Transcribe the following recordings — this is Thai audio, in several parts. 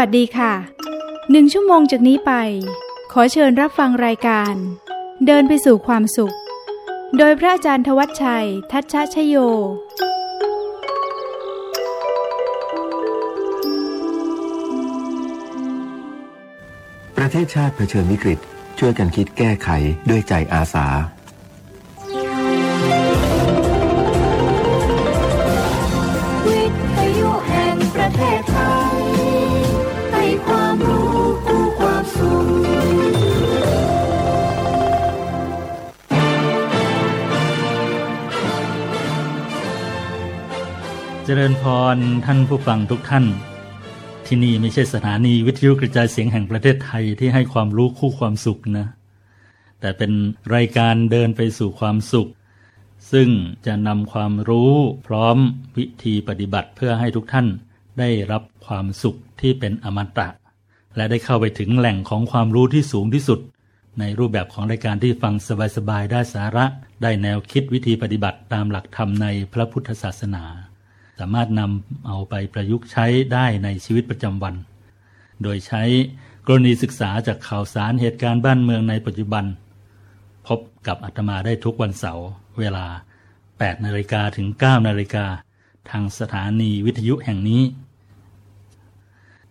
วัสดีค่ะหนึ่งชั่วโมงจากนี้ไป ขอเชิญรับฟังรายการ เดินไปสู่ความสุข โดยพระอาจารย์ทวัชชัย ทัชชะชโยประเทศชาติเผชิญวิกฤต ช่วยกันคิดแก้ไขด้วยใจอาสา จริญพรท่านผู้ฟังทุกท่าน ที่นี่ไม่ใช่สถานีวิทยุกระจายเสียงแห่งประเทศไทยที่ให้ความรู้คู่ความสุขนะ แต่เป็นรายการเดินไปสู่ความสุข ซึ่งจะนำความรู้พร้อมวิธีปฏิบัติเพื่อให้ทุกท่านได้รับความสุขที่เป็นอมตะ และได้เข้าไปถึงแหล่งของความรู้ที่สูงที่สุด ในรูปแบบของรายการที่ฟังสบายๆได้สาระ ได้แนวคิดวิธีปฏิบัติตามหลักธรรมในพระพุทธศาสนา สามารถนำเอาไปประยุกต์ใช้ได้ในชีวิตประจำวัน โดยใช้กรณีศึกษาจากข่าวสารเหตุการณ์บ้านเมืองในปัจจุบัน พบกับอาตมาได้ทุกวันเสาร์เวลา 8 นาฬิกาถึง 9 นาฬิกา ทางสถานีวิทยุแห่งนี้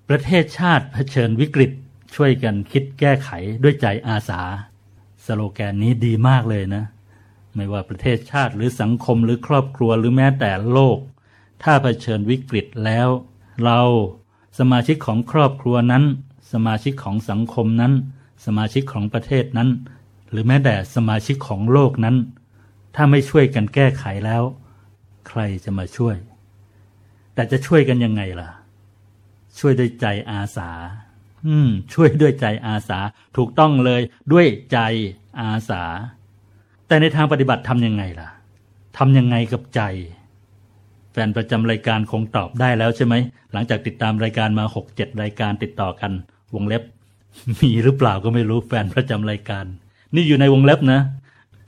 ประเทศชาติเผชิญวิกฤตช่วยกันคิดแก้ไขด้วยใจอาสา สโลแกนนี้ดีมากเลยนะ ไม่ว่าประเทศชาติหรือสังคมหรือครอบครัวหรือแม้แต่โลก ถ้าเผชิญวิกฤตแล้ว เราสมาชิกของครอบครัวนั้น สมาชิกของสังคมนั้น สมาชิกของประเทศนั้น หรือแม้แต่สมาชิกของโลกนั้น ถ้าไม่ช่วยกันแก้ไขแล้ว ใครจะมาช่วย แต่จะช่วยกันยังไงล่ะ ช่วยด้วยใจอาสา อืม ช่วยด้วยใจอาสา ถูกต้องเลยด้วยใจอาสา แต่ในทางปฏิบัติทำยังไงล่ะทำยังไงกับใจ ฟนประจำรายการคงตอบได้แล้วใช่ไหม หลังจากติดตามรายการมาหกเจ็ดรายการติดต่อกัน วงเล็บ มีหรือเปล่าก็ไม่รู้แฟนประจำรายการ นี่อยู่ในวงเล็บนะ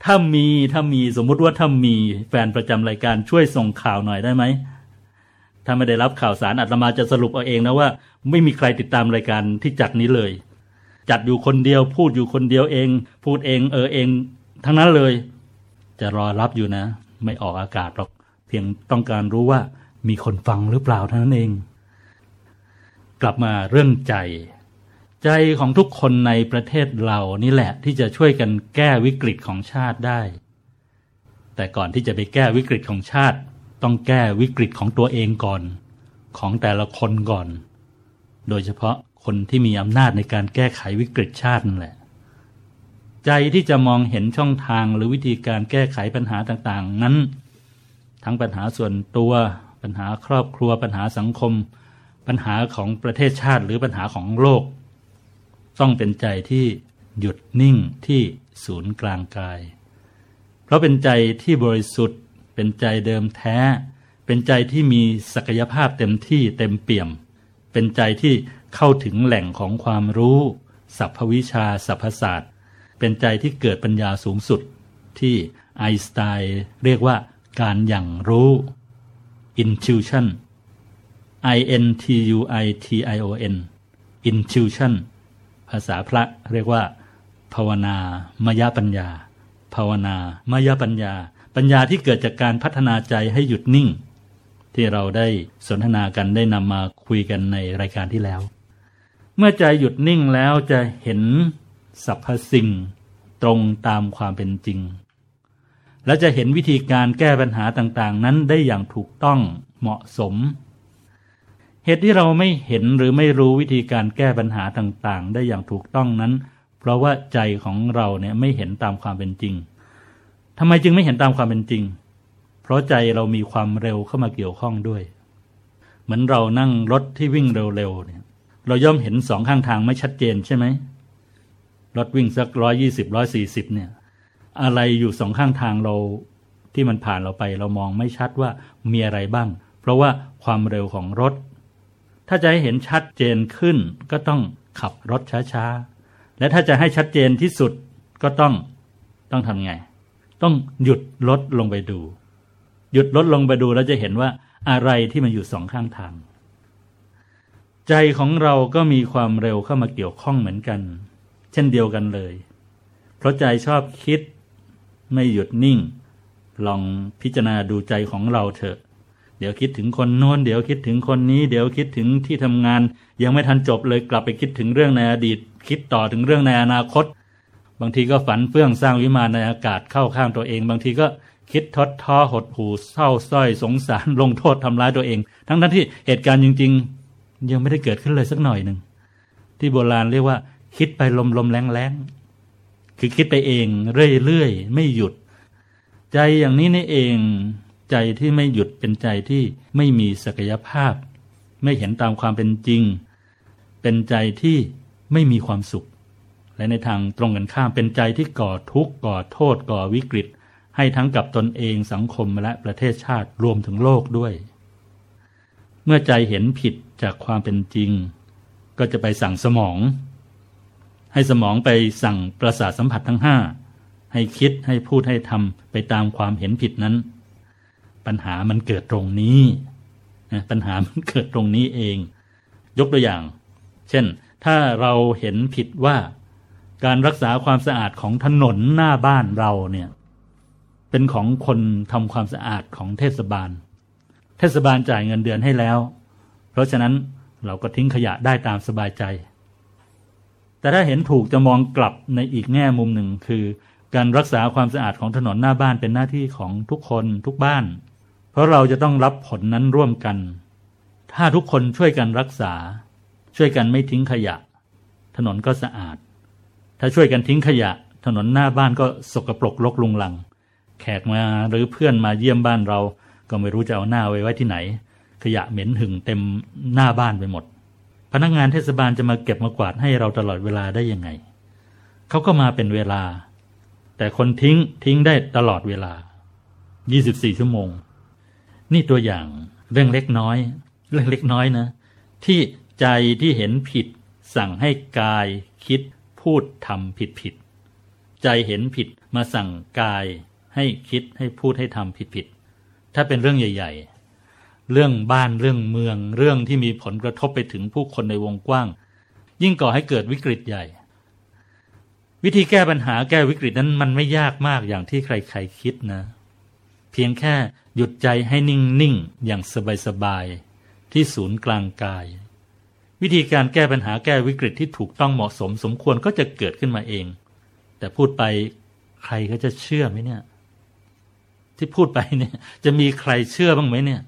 ถ้ามีถ้ามีสมมุติว่าถ้ามีแฟนประจำรายการช่วยส่งข่าวหน่อยได้ไหม ถ้าไม่ได้รับข่าวสารอาตมาจะสรุปเอาเองนะว่า ไม่มีใครติดตามรายการที่จัดนี้เลย จัดอยู่คนเดียว พูดอยู่คนเดียวเอง พูดเองเออเอง ทั้งนั้นเลย จะรอรับอยู่นะ ไม่ออกอากาศหรอก พียงต้องการรู้ว่ามีคนฟังหรือเปล่าเท่านั้นเอง กลับมาเรื่องใจ ใจของทุกคนในประเทศเรานี่แหละที่จะช่วยกันแก้วิกฤตของชาติได้ แต่ก่อนที่จะไปแก้วิกฤตของชาติ ต้องแก้วิกฤตของตัวเองก่อน ของแต่ละคนก่อน โดยเฉพาะคนที่มีอำนาจในการแก้ไขวิกฤตชาตินั่นแหละ ใจที่จะมองเห็นช่องทางหรือวิธีการแก้ไขปัญหาต่าง ๆ นั้น ทั้งปัญหาส่วนตัวปัญหาครอบครัวปัญหาสังคม ปัญหาของประเทศชาติหรือปัญหาของโลก ต้องเป็นใจที่หยุดนิ่งที่ศูนย์กลางกาย เพราะเป็นใจที่บริสุทธิ์ เป็นใจเดิมแท้ เป็นใจที่มีศักยภาพเต็มที่เต็มเปี่ยม เป็นใจที่เข้าถึงแหล่งของความรู้สัพพวิชาสัพพศาสตร์ เป็นใจที่เกิดปัญญาสูงสุด ที่ไอสไตน์เรียกว่า การอย่างรู้ intuition i n t u i t i o n intuition ภาษาพระเรียกว่า ภาวนามยปัญญา ภาวนามยปัญญา ปัญญาที่เกิดจากการพัฒนาใจให้หยุดนิ่ง ที่เราได้สนทนากันได้นำมาคุยกันในรายการที่แล้ว เมื่อใจหยุดนิ่งแล้วจะเห็นสรรพสิ่งตรงตามความเป็นจริง และจะเห็นวิธีการแก้ปัญหาต่างๆ นั้นได้อย่างถูกต้องเหมาะสม เหตุที่เราไม่เห็นหรือไม่รู้วิธีการแก้ปัญหาต่างๆ ได้อย่างถูกต้องนั้น เพราะว่าใจของเราเนี่ยไม่เห็นตามความเป็นจริงทำไมจึงไม่เห็นตามความเป็นจริง เพราะใจเรามีความเร็วเข้ามาเกี่ยวข้องด้วย เหมือนเรานั่งรถที่วิ่งเร็วๆเนี่ยเราย่อมเห็นสองข้างทางไม่ชัดเจนใช่ไหมรถวิ่งสักร้อยยี่สิบร้อยสี่สิบเนี่ย อะไรอยู่สองข้างทางเราที่มันผ่านเราไป เรามองไม่ชัดว่ามีอะไรบ้าง เพราะว่าความเร็วของรถ ถ้าจะให้เห็นชัดเจนขึ้นก็ต้องขับรถช้าๆ และถ้าจะให้ชัดเจนที่สุดก็ต้องต้องทำไง ต้องหยุดรถลงไปดู หยุดรถลงไปดูแล้วจะเห็นว่าอะไรที่มันอยู่สองข้างทาง ใจของเราก็มีความเร็วเข้ามาเกี่ยวข้องเหมือนกัน เช่นเดียวกันเลย เพราะใจชอบคิด ไม่หยุดนิ่ง ลองพิจารณาดูใจของเราเถอะ เดี๋ยวคิดถึงคนโน้น เดี๋ยวคิดถึงคนนี้ เดี๋ยวคิดถึงที่ทำงาน ยังไม่ทันจบเลยกลับไปคิดถึงเรื่องในอดีต คิดต่อถึงเรื่องในอนาคต บางทีก็ฝันเฟื่องสร้างวิมานในอากาศเข้าข้างตัวเอง บางทีก็คิดทดท้อหดหู่เศร้าสร้อยสงสารลงโทษทำร้ายตัวเอง ทั้งนั้นที่เหตุการณ์จริง ๆ ยังไม่ได้เกิดขึ้นเลยสักหน่อยหนึ่งที่โบราณเรียกว่า คิดไปลมลมๆแรงแรงๆ คือคิดไปเองเรื่อยๆไม่หยุด ใจอย่างนี้นี่เอง ใจที่ไม่หยุดเป็นใจที่ไม่มีศักยภาพ ไม่เห็นตามความเป็นจริง เป็นใจที่ไม่มีความสุข และในทางตรงกันข้ามเป็นใจที่ก่อทุกข์ก่อโทษก่อวิกฤต ให้ทั้งกับตนเองสังคมและประเทศชาติรวมถึงโลกด้วย เมื่อใจเห็นผิดจากความเป็นจริง ก็จะไปสั่งสมอง ให้สมองไปสั่งประสาทสัมผัสทั้งห้าให้คิดให้พูดให้ทำไปตามความเห็นผิดนั้น ปัญหามันเกิดตรงนี้นะปัญหามันเกิดตรงนี้เอง ยกตัวอย่าง เช่น ถ้าเราเห็นผิดว่า การรักษาความสะอาดของถนนหน้าบ้านเราเนี่ย เป็นของคนทำความสะอาดของเทศบาล เทศบาลจ่ายเงินเดือนให้แล้ว เพราะฉะนั้นเราก็ทิ้งขยะได้ตามสบายใจ แต่ถ้าเห็นถูกจะมองกลับในอีกแง่มุมหนึ่งคือ การรักษาความสะอาดของถนนหน้าบ้านเป็นหน้าที่ของทุกคนทุกบ้าน เพราะเราจะต้องรับผลนั้นร่วมกัน ถ้าทุกคนช่วยกันรักษา ช่วยกันไม่ทิ้งขยะ ถนนก็สะอาด ถ้าช่วยกันทิ้งขยะ ถนนหน้าบ้านก็สกปรกรกลุงลัง แขกมาหรือเพื่อนมาเยี่ยมบ้านเรา ก็ไม่รู้จะเอาหน้าไว้ไว้ที่ไหน ขยะเหม็นหึงเต็มหน้าบ้านไปหมด พนักงานเทศบาลจะมาเก็บมากวาดให้เราตลอดเวลาได้ยังไง เขาก็มาเป็นเวลา แต่คนทิ้งทิ้งได้ตลอดเวลา 24 ชั่วโมง นี่ตัวอย่างเรื่องเล็กน้อย เรื่องเล็กน้อยนะ ที่ใจที่เห็นผิด สั่งให้กายคิดพูดทำผิดผิด ใจเห็นผิดมาสั่งกายให้คิดให้พูดให้ทำผิดผิด ถ้าเป็นเรื่องใหญ่ ๆ เรื่องบ้านเรื่องเมือง เรื่องที่มีผลกระทบไปถึงผู้คนในวงกว้าง ยิ่งก่อให้เกิดวิกฤตใหญ่ วิธีแก้ปัญหาแก้วิกฤตนั้นมันไม่ยากมากอย่างที่ใครๆคิดนะ เพียงแค่หยุดใจให้นิ่งๆอย่างสบายๆที่ศูนย์กลางกาย วิธีการแก้ปัญหาแก้วิกฤตที่ถูกต้องเหมาะสมสมควรก็จะเกิดขึ้นมาเอง แต่พูดไปใครก็จะเชื่อไหมเนี่ย ที่พูดไปเนี่ย จะมีใครเชื่อบ้างไหมเนี่ย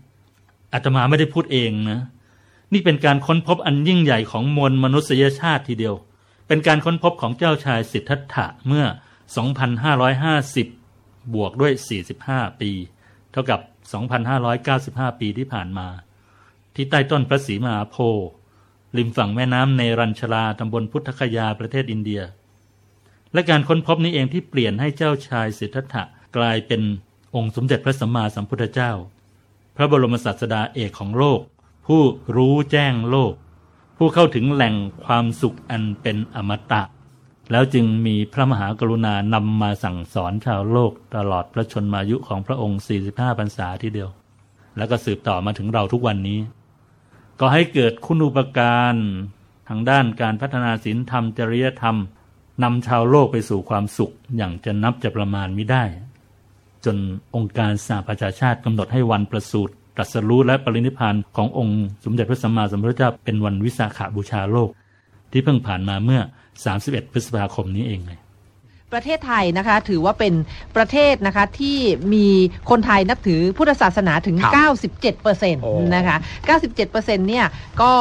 อาตมาไม่ได้พูดเองนะ นี่เป็นการค้นพบอันยิ่งใหญ่ของมวลมนุษยชาติทีเดียว เป็นการค้นพบของเจ้าชายสิทธัตถะเมื่อ 2,550 บวกด้วย 45 ปี เท่ากับ 2,595 ปีที่ผ่านมา ที่ใต้ต้นพระศรีมหาโพธิ์ริมฝั่งแม่น้ำในรัญชลาตำบลพุทธคยาประเทศอินเดีย และการค้นพบนี้เองที่เปลี่ยนให้เจ้าชายสิทธัตถะกลายเป็นองค์สมเด็จพระสัมมาสัมพุทธเจ้า พระบรมศาสดาเอกของโลก ผู้รู้แจ้งโลก ผู้เข้าถึงแหล่งความสุขอันเป็นอมตะ แล้วจึงมีพระมหากรุณานำมาสั่งสอนชาวโลกตลอดพระชนมายุของพระองค์ 45พรรษาทีเดียว แล้วก็สืบต่อมาถึงเราทุกวันนี้ ก็ให้เกิดคุณูปการทางด้านการพัฒนาศีลธรรมจริยธรรมนำชาวโลกไปสู่ความสุขอย่างจะนับจะประมาณไม่ได้ จนองค์การสหประชาชาติกำหนดให้วันประสูติตรัสรู้และปรินิพพานขององค์สมเด็จพระสัมมาสัมพุทธเจ้าเป็นวันวิสาขาบูชาโลก ที่เพิ่งผ่านมาเมื่อ31 พฤษภาคมนี้เองเลย ประเทศไทยนะคะ ถือว่าเป็นประเทศนะคะที่มีคนไทยนับถือพุทธศาสนาถึง ครับ97%โอ้นะคะ 97%เนี่ยก็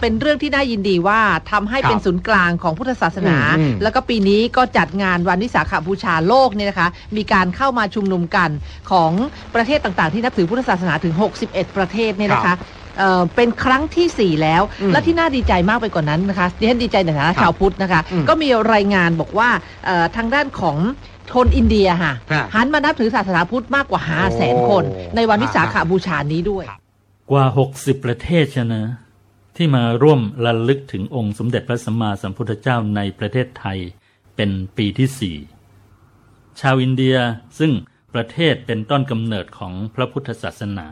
เป็นเรื่องที่น่ายินดีว่าทำให้ครับเป็นศูนย์กลางของพุทธศาสนา อืมอืม แล้วก็ปีนี้ก็จัดงานวันวิสาขบูชาโลกเนี่ยนะคะ มีการเข้ามาชุมนุมกันของประเทศต่างๆ ที่นับถือพุทธศาสนาถึง 61 ประเทศเนี่ยนะคะ เอ่อเป็นครั้งทีสี่ 4 แล้ว อืมและที่น่าดีใจมากไปกว่านนั้นนะคะดิฉันดีใจในฐานะชาวพุทธนะคะ อืมก็มีรายงานบอกว่าเอ่อทางด้านของทนอินเดียค่ะครับหันมานับถือศาสนาพุทธมากกว่า 5 0 0แสนคน โอ้ ในวันวิสาขาบูชานี้ด้วย กว่า 60 ประเทศชนะ ที่มาร่วมระลึกถึงองค์สมเด็จพระสัมมาสัมพุทธเจ้าในประเทศไทยเป็นปีที่สี่ชาวอินเดียซึ่งประเทศเป็นต้นกำเนิดของพระพุทธศาสนา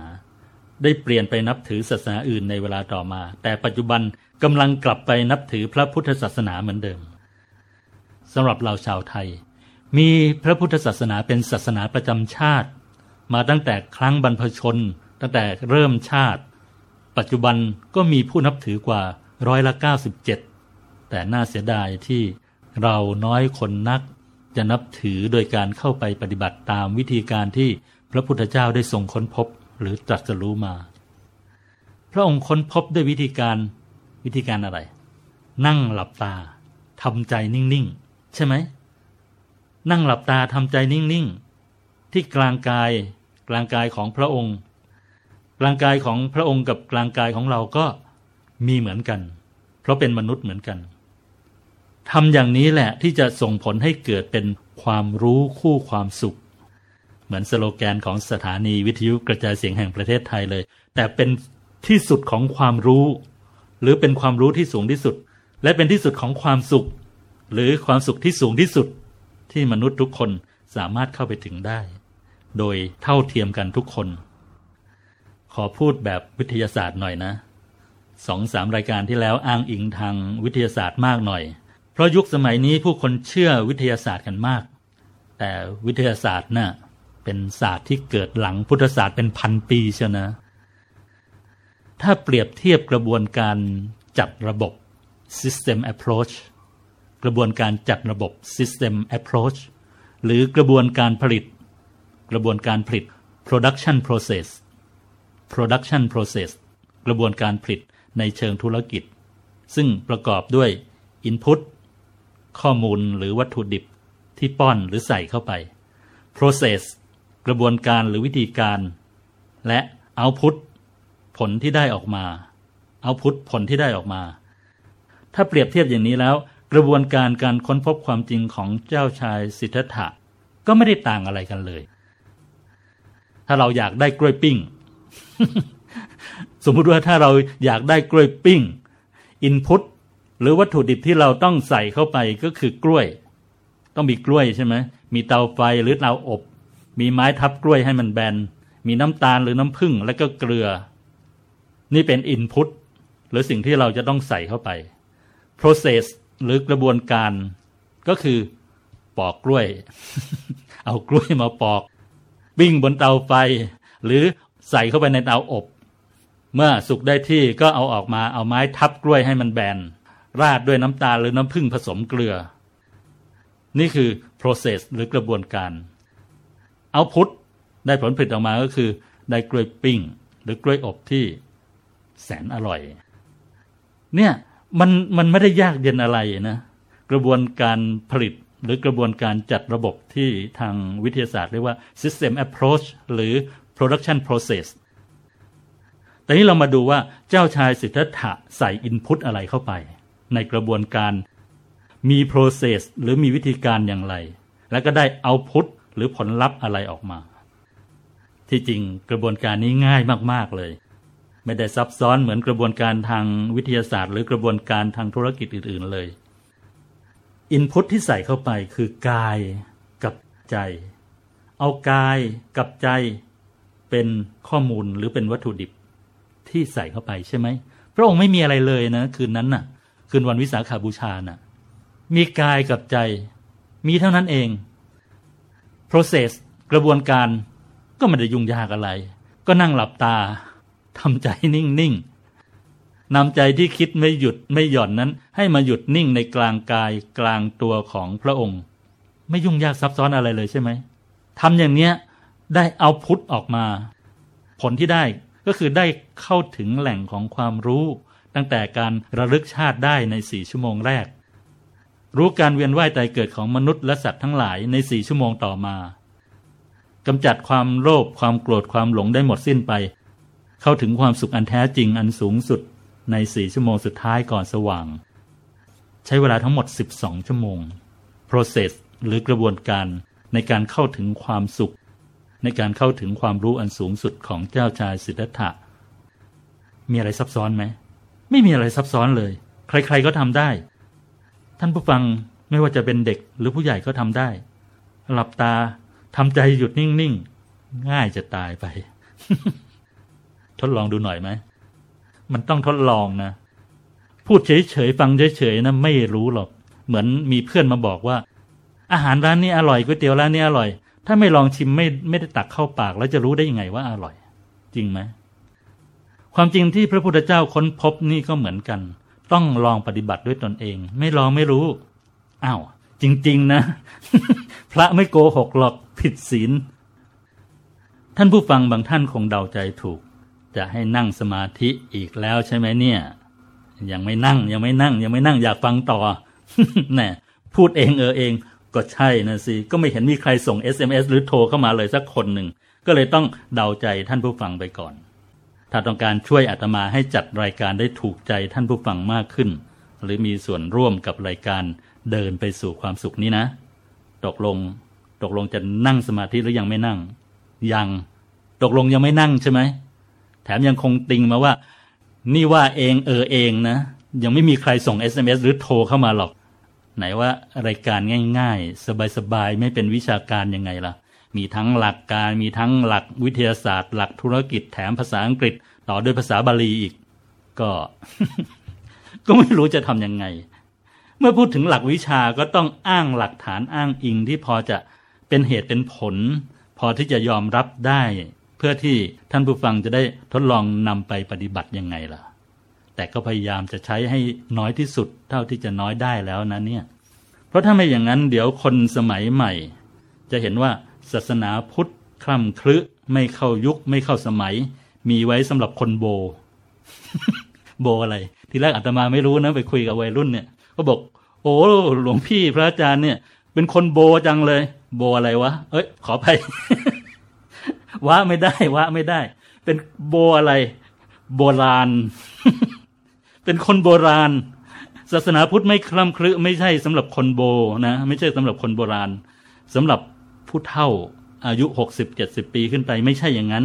ได้เปลี่ยนไปนับถือศาสนาอื่นในเวลาต่อมา แต่ปัจจุบันกำลังกลับไปนับถือพระพุทธศาสนาเหมือนเดิมสำหรับเราชาวไทย มีพระพุทธศาสนาเป็นศาสนาประจำชาติ มาตั้งแต่ครั้งบรรพชน ตั้งแต่เริ่มชาติ ปัจจุบันก็มีผู้นับถือกว่าร้อยละ97 แต่น่าเสียดายที่เราน้อยคนนักจะนับถือโดยการเข้าไปปฏิบัติตามวิธีการที่พระพุทธเจ้าได้ทรงค้นพบ หรือตรัสรู้มา พระองค์ค้นพบด้วยวิธีการวิธีการอะไร นั่งหลับตาทำใจนิ่งๆ ใช่ไหม นั่งหลับตาทำใจนิ่งๆ ที่กลางกายกลางกายของพระองค์ กลางกายของพระองค์กับกลางกายของเราก็มีเหมือนกัน เพราะเป็นมนุษย์เหมือนกันทำอย่างนี้แหละที่จะส่งผลให้เกิดเป็นความรู้คู่ความสุข เหมือนสโลแกนของสถานีวิทยุกระจายเสียงแห่งประเทศไทยเลย แต่เป็นที่สุดของความรู้ หรือเป็นความรู้ที่สูงที่สุด และเป็นที่สุดของความสุข หรือความสุขที่สูงที่สุด ที่มนุษย์ทุกคนสามารถเข้าไปถึงได้ โดยเท่าเทียมกันทุกคน ขอพูดแบบวิทยาศาสตร์หน่อยนะสองสามรายการที่แล้วอ้างอิงทางวิทยาศาสตร์มากหน่อย เพราะยุคสมัยนี้ผู้คนเชื่อวิทยาศาสตร์กันมาก แต่วิทยาศาสตร์น่ะ เป็นศาสตร์ที่เกิดหลังพุทธศาสตร์เป็นพันปีเชียนะ ถ้าเปรียบเทียบกระบวนการจัดระบบ system approach กระบวนการจัดระบบ system approach หรือกระบวนการผลิต กระบวนการผลิต production process production process กระบวนการผลิตในเชิงธุรกิจ ซึ่งประกอบด้วย input ข้อมูลหรือวัตถุดิบที่ป้อนหรือใส่เข้าไป process กระบวนการหรือวิธีการ และ output ผลที่ได้ออกมา output ผลที่ได้ออกมา ถ้าเปรียบเทียบอย่างนี้แล้ว กระบวนการการค้นพบความจริงของเจ้าชายสิทธัตถะก็ไม่ได้ต่างอะไรกันเลย ถ้าเราอยากได้กล้วยปิ้ง สมมุติว่าถ้าเราอยากได้กล้วยปิ้งอินพุตหรือวัตถุดิบที่เราต้องใส่เข้าไปก็คือกล้วย ต้องมีกล้วยใช่ไหมมีเตาไฟหรือเตาอบ มีไม้ทับกล้วยให้มันแบน มีน้ำตาลหรือน้ำผึ้งแล้วก็เกลือ นี่เป็นอินพุตหรือสิ่งที่เราจะต้องใส่เข้าไป process หรือกระบวนการก็คือปอกกล้วย เอากล้วยมาปอกปิ้งบนเตาไฟ หรือใส่เข้าไปในเตาอบ เมื่อสุกได้ที่ก็เอาออกมาเอาไม้ทับกล้วยให้มันแบน ราดด้วยน้ำตาลหรือน้ำผึ้งผสมเกลือ นี่คือ process หรือกระบวนการ output ได้ผลผลิตออกมาก็คือ ได้กล้วยปิ้ง หรือกล้วยอบที่แสนอร่อย เนี่ยมันมันไม่ได้ยากเย็นอะไรนะ กระบวนการผลิตหรือกระบวนการจัดระบบที่ทางวิทยาศาสตร์เรียกว่า system approach หรือ production process แต่นี้เรามาดูว่าเจ้าชายสิทธัตถะใส่ input อะไรเข้าไป ในกระบวนการมี process หรือมีวิธีการอย่างไร แล้วก็ได้ output หรือผลลัพธ์อะไรออกมา ที่จริงกระบวนการนี้ง่ายมาก ๆ เลย ไม่ได้ซับซ้อนเหมือนกระบวนการทางวิทยาศาสตร์ หรือกระบวนการทางธุรกิจอื่น ๆ เลยอินพุตที่ใส่เข้าไปคือกายกับใจ เอากายกับใจเป็นข้อมูลหรือเป็นวัตถุดิบที่ใส่เข้าไปใช่ไหมพระองค์ไม่มีอะไรเลยนะ คืนนั้นน่ะ คืนวันวิสาขาบูชาน่ะ มีกายกับใจ มีเท่านั้นเอง process กระบวนการก็ไม่ได้ยุ่งยากอะไร ก็นั่งหลับตาทำใจนิ่งๆนำใจที่คิดไม่หยุดไม่หย่อนนั้น ให้มาหยุดนิ่งในกลางกายกลางตัวของพระองค์ ไม่ยุ่งยากซับซ้อนอะไรเลยใช่ไหมทำอย่างเนี้ยได้เอาพุทธออกมา ผลที่ได้ก็คือได้เข้าถึงแหล่งของความรู้ ตั้งแต่การระลึกชาติได้ในสี่ชั่วโมงแรก รู้การเวียนว่ายตายเกิดของมนุษย์และสัตว์ทั้งหลายในสี่ชั่วโมงต่อมากำจัดความโลภความโกรธความหลงได้หมดสิ้นไป เข้าถึงความสุขอันแท้จริงอันสูงสุดในสี่ชั่วโมงสุดท้ายก่อนสว่าง ใช้เวลาทั้งหมด 12 ชั่วโมง process หรือกระบวนการในการเข้าถึงความสุข ในการเข้าถึงความรู้อันสูงสุดของเจ้าชายสิทธัตถะ มีอะไรซับซ้อนไหม ไม่มีอะไรซับซ้อนเลย ใครๆก็ทำได้ ท่านผู้ฟังไม่ว่าจะเป็นเด็กหรือผู้ใหญ่ก็ทำได้ หลับตาทำใจหยุดนิ่งๆ ง่ายจะตายไป ทดลองดูหน่อยไหม มันต้องทดลองนะ พูดเฉยๆ ฟังเฉยๆนะไม่รู้หรอก เหมือนมีเพื่อนมาบอกว่า อาหารร้านนี้อร่อยก๋วยเตี๋ยวร้านนี้อร่อย ถ้าไม่ลองชิมไม่ไม่ได้ตักเข้าปาก แล้วจะรู้ได้ยังไงว่าอร่อย จริงไหมความจริงที่พระพุทธเจ้าค้นพบนี่ก็เหมือนกัน ต้องลองปฏิบัติด้วยตนเอง ไม่ลองไม่รู้อ้าวจริง ๆ นะ พระไม่โกหกหรอกผิดศีล ท่านผู้ฟังบางท่านคงเดาใจถูก จะให้นั่งสมาธิอีกแล้วใช่ไหมเนี่ย ยังไม่นั่งยังไม่นั่ง ยังไม่นั่งอยากฟังต่อแน่พูดเองเออเอง ก็ใช่นะสิ ก็ไม่เห็นมีใครส่ง SMS หรือโทรเข้ามาเลยสักคนหนึ่ง ก็เลยต้องเดาใจท่านผู้ฟังไปก่อน ถ้าต้องการช่วยอาตมาให้จัดรายการได้ถูกใจท่านผู้ฟังมากขึ้น หรือมีส่วนร่วมกับรายการเดินไปสู่ความสุขนี้นะ ตกลง ตกลงจะนั่งสมาธิหรือยังไม่นั่ง ยัง ตกลงยังไม่นั่งใช่ไหม แถมยังคงติงมาว่า นี่ว่าเองเออเองนะ ยังไม่มีใครส่ง SMS หรือโทรเข้ามาหรอก ไหนว่ารายการง่าย ๆ สบายๆไม่เป็นวิชาการยังไงล่ะ มีทั้งหลักการมีทั้งหลักวิทยาศาสตร์ หลักธุรกิจแถมภาษาอังกฤษ ต่อด้วยภาษาบาลีอีก ก็ ก็ไม่รู้จะทำยังไง เมื่อพูดถึงหลักวิชาก็ต้องอ้างหลักฐานอ้างอิงที่พอจะเป็นเหตุเป็นผล พอที่จะยอมรับได้ เพื่อที่ท่านผู้ฟังจะได้ทดลองนำไปปฏิบัติยังไงล่ะ แต่ก็พยายามจะใช้ให้น้อยที่สุด เท่าที่จะน้อยได้แล้วนะเนี่ย เพราะถ้าไม่อย่างนั้นเดี๋ยวคนสมัยใหม่ จะเห็นว่า ศาสนาพุทธคล่ำคลึไม่เข้ายุคไม่เข้าสมัย มีไว้สำหรับคนโบ โบอะไร ทีแรกอาตมาไม่รู้นะไปคุยกับวัยรุ่นเนี่ย ก็บอก โอ้หลวงพี่พระอาจารย์เนี่ย เป็นคนโบจังเลย โบอะไรวะเอ้ย ขอไปว่าไม่ได้ว่าไม่ได้ เป็นโบอะไร โบราณ เป็นคนโบราณศาสนาพุทธไม่คล่ำคลึไม่ใช่สำหรับคนโบนะ ไม่ใช่สำหรับคนโบราณสำหรับ ผู้เฒ่า อายุหกสิบเจ็ดสิบปีขึ้นไป ไม่ใช่อย่างนั้น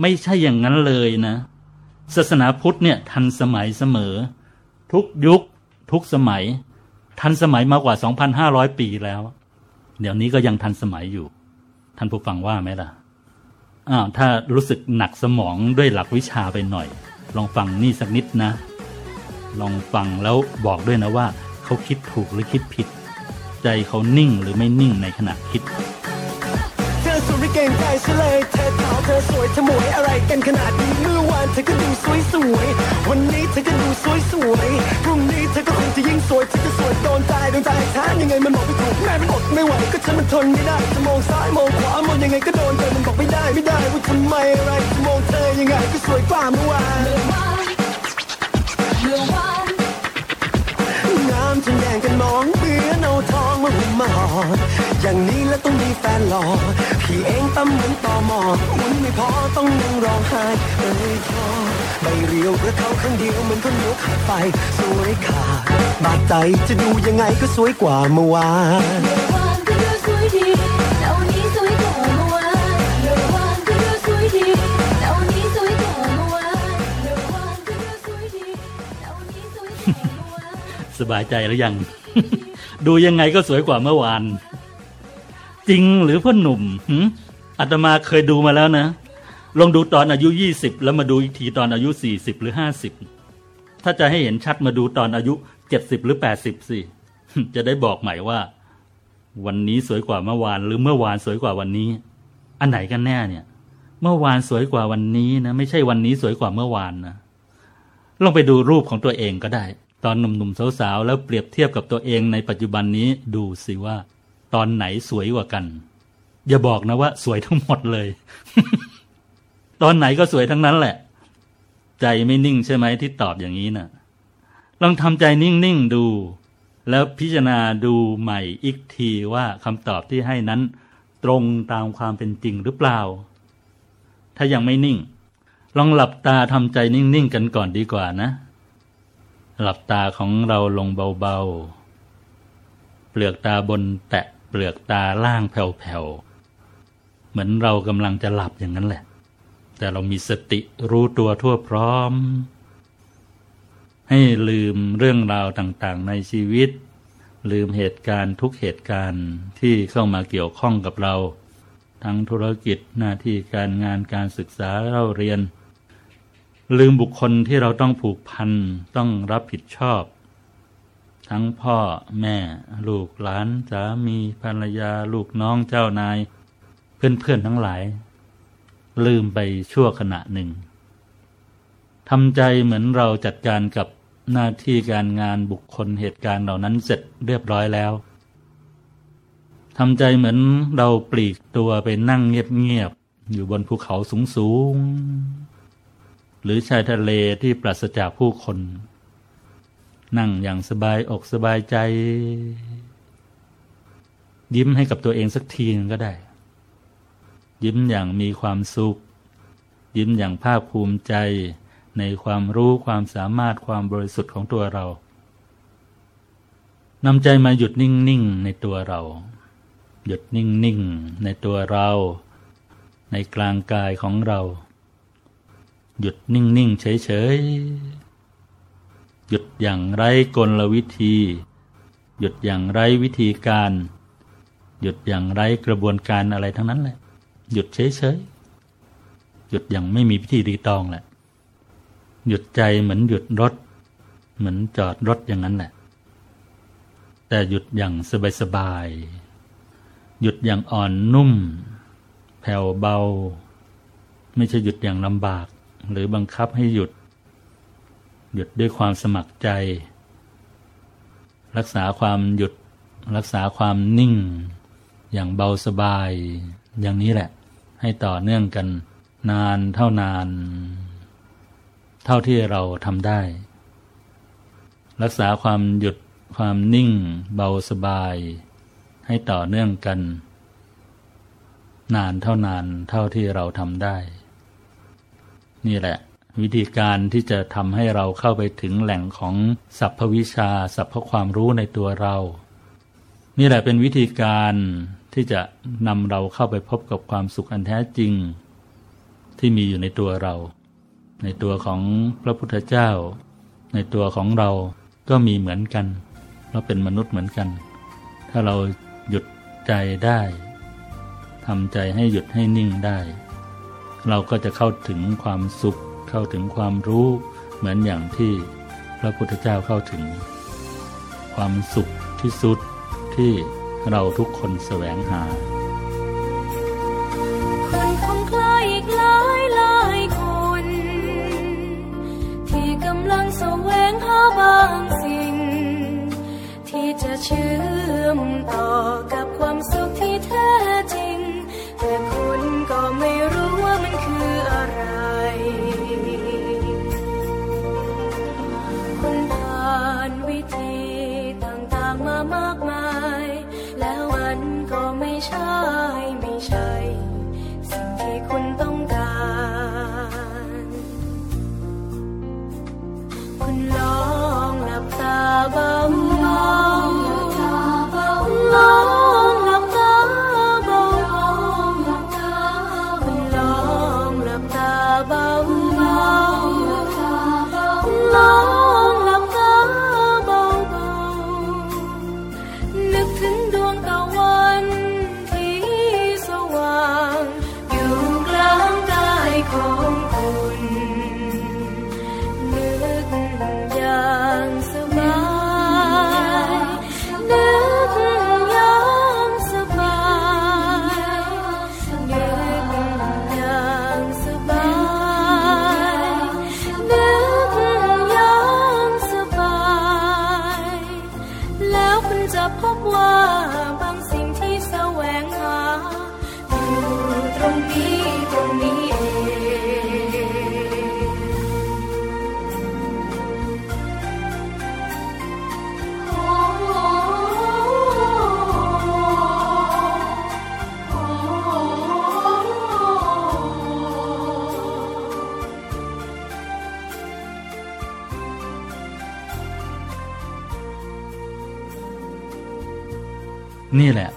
ไม่ใช่อย่างนั้นเลยนะ ศาสนาพุทธเนี่ย ทันสมัยเสมอ ทุกยุค ทุกสมัย ทันสมัยมากกว่า 2,500 ปีแล้ว เดี๋ยวนี้ก็ยังทันสมัยอยู่ ท่านผู้ฟังว่าไหมล่ะอ้าวถ้ารู้สึกหนักสมองด้วยหลักวิชาไปหน่อย ลองฟังนี่สักนิดนะ ลองฟังแล้วบอกด้วยนะว่า เขาคิดถูกหรือคิดผิด ใจเขานิ่งหรือไม่นิ่งในขณะคิด เธอสวยไม่เก่งใจฉันเลยเธอขาวเธอสวยเธอหมวยอะไรกันขนาดนี้เมื่อวานเธอก็ดูสวยสวยๆวันนี้เธอก็ดูสวยสวยๆพรุ่งนี้เธอก็คงจะยิ่งสวยเธอจะสวยโดนใจโดนใจช้ายังไงมันบอกไม่ถูกแม่มันอดไม่ไหวก็ฉันมันทนไม่ได้จะมองซ้ายมองขวามองยังไงก็โดนเธอมันบอกไม่ได้ไม่ได้ว่าทำไมอะไรจะมองเธอยังไงก็สวยกว่าเมื่อวานงา มจนแย่งกันมองเบื่อเอาทองมาหุ้มมาห่ออย่างนี้แล้วต้องมีแฟนหล่อพี่เองตั้มเหมือนต่อหมอหมุนไม่พอต้องนั่งร้องไห้เอ้ยพอใบเรียวกระเขาข้างเดียวเหมือนคนเหนียวขาดไปสวยขาดบาดใจจะดูยังไงก็สวยกว่าเมื่อวาน บายใจหรือยัง ดูยังไงก็สวยกว่าเมื่อวาน จริงหรือพ่อหนุ่มอาตมาเคยดูมาแล้วนะ ลองดูตอนอายุยี่สิบแล้วมาดูอีกทีตอนอายุสี่สิบหรือห้าสิบถ้าจะให้เห็นชัดมาดูตอนอายุเจ็ดสิบหรือแปดสิบสิจะได้บอกใหม่ว่า วันนี้สวยกว่าเมื่อวาน หรือเมื่อวานสวยกว่าวันนี้ อันไหนกันแน่เนี่ย เมื่อวานสวยกว่าวันนี้นะ ไม่ใช่วันนี้สวยกว่าเมื่อวานนะลองไปดูรูปของตัวเองก็ได้ ตอนหนุ่มๆสาวๆแล้วเปรียบเทียบกับตัวเองในปัจจุบันนี้ดูสิว่า ตอนไหนสวยกว่ากัน อย่าบอกนะว่า สวยทั้งหมดเลย ตอนไหนก็สวยทั้งนั้นแหละ ใจไม่นิ่งใช่ไหมที่ตอบอย่างนี้นะ่ะ ลองทำใจนิ่งๆดู แล้วพิจารณาดูใหม่อีกทีว่าคำตอบที่ให้นั้น ตรงตามความเป็นจริงหรือเปล่า ถ้ายังไม่นิ่ง ลองหลับตาทำใจนิ่งๆกันก่อนดีกว่านะ หลับตาของเราลงเบาๆ เปลือกตาบนแตะเปลือกตาล่างแผ่วๆ เหมือนเรากำลังจะหลับอย่างนั้นแหละ แต่เรามีสติรู้ตัวทั่วพร้อม ให้ลืมเรื่องราวต่างๆในชีวิต ลืมเหตุการณ์ทุกเหตุการณ์ที่เข้ามาเกี่ยวข้องกับเรา ทั้งธุรกิจหน้าที่การงานการศึกษาเล่าเรียน ลืมบุคคลที่เราต้องผูกพันต้องรับผิดชอบ ทั้งพ่อแม่ ลูกหลานสามีภรรยาลูกน้องเจ้านาย เพื่อนๆทั้งหลาย ลืมไปชั่วขณะหนึ่งทำใจเหมือนเราจัดการกับหน้าที่การงานบุคคลเหตุการณ์เหล่านั้นเสร็จเรียบร้อยแล้วทำใจเหมือนเราปลีกตัวไปนั่งเงียบๆอยู่บนภูเขาสูงๆ หรือชายทะเลที่ปราศจากผู้คน นั่งอย่างสบายอกสบายใจ ยิ้มให้กับตัวเองสักทีนึงก็ได้ ยิ้มอย่างมีความสุข ยิ้มอย่างภาคภูมิใจในความรู้ความสามารถความบริสุทธิ์ของตัวเรานำใจมาหยุดนิ่ง ๆ ในตัวเรา หยุดนิ่ง ๆ ในตัวเรา ในกลางกายของเรา หยุดนิ่ง ๆ เฉย ๆ หยุดอย่างไร้กลวิธี หยุดอย่างไร้วิธีการ หยุดอย่างไร้กระบวนการอะไรทั้งนั้นแหละ หยุดเฉย ๆ หยุดอย่างไม่มีพิธีรีตองแหละ หยุดใจเหมือนหยุดรถ เหมือนจอดรถอย่างนั้นแหละ แต่หยุดอย่างสบาย ๆ หยุดอย่างอ่อนนุ่ม แผ่วเบา ไม่ใช่หยุดอย่างลำบาก หรือบังคับให้หยุด หยุดด้วยความสมัครใจ รักษาความหยุด รักษาความนิ่ง อย่างเบาสบาย อย่างนี้แหละ ให้ต่อเนื่องกัน นานเท่านาน เท่าที่เราทำได้ รักษาความหยุดความนิ่ง เบาสบาย ให้ต่อเนื่องกัน นานเท่านานเท่าที่เราทำได้ นี่แหละ วิธีการที่จะทำให้เราเข้าไปถึงแหล่งของสัพพวิชาสัพพความรู้ในตัวเรา นี่แหละเป็นวิธีการที่จะนำเราเข้าไปพบกับความสุขอันแท้จริง ที่มีอยู่ในตัวเรา ในตัวของพระพุทธเจ้า ในตัวของเราก็มีเหมือนกัน เราเป็นมนุษย์เหมือนกัน ถ้าเราหยุดใจได้ทำใจให้หยุดให้นิ่งได้ เราก็จะเข้าถึงความสุข เข้าถึงความรู้ เหมือนอย่างที่พระพุทธเจ้าเข้าถึง ความสุขที่สุดที่เราทุกคนแสวงหาคนคงคล้ายอีกหลายหลายคน ที่กำลังแสวงหาบางสิ่ง ที่จะเชื่อมต่อกับความสุขที่ มันก็ไม่ใช่ไม่ใช่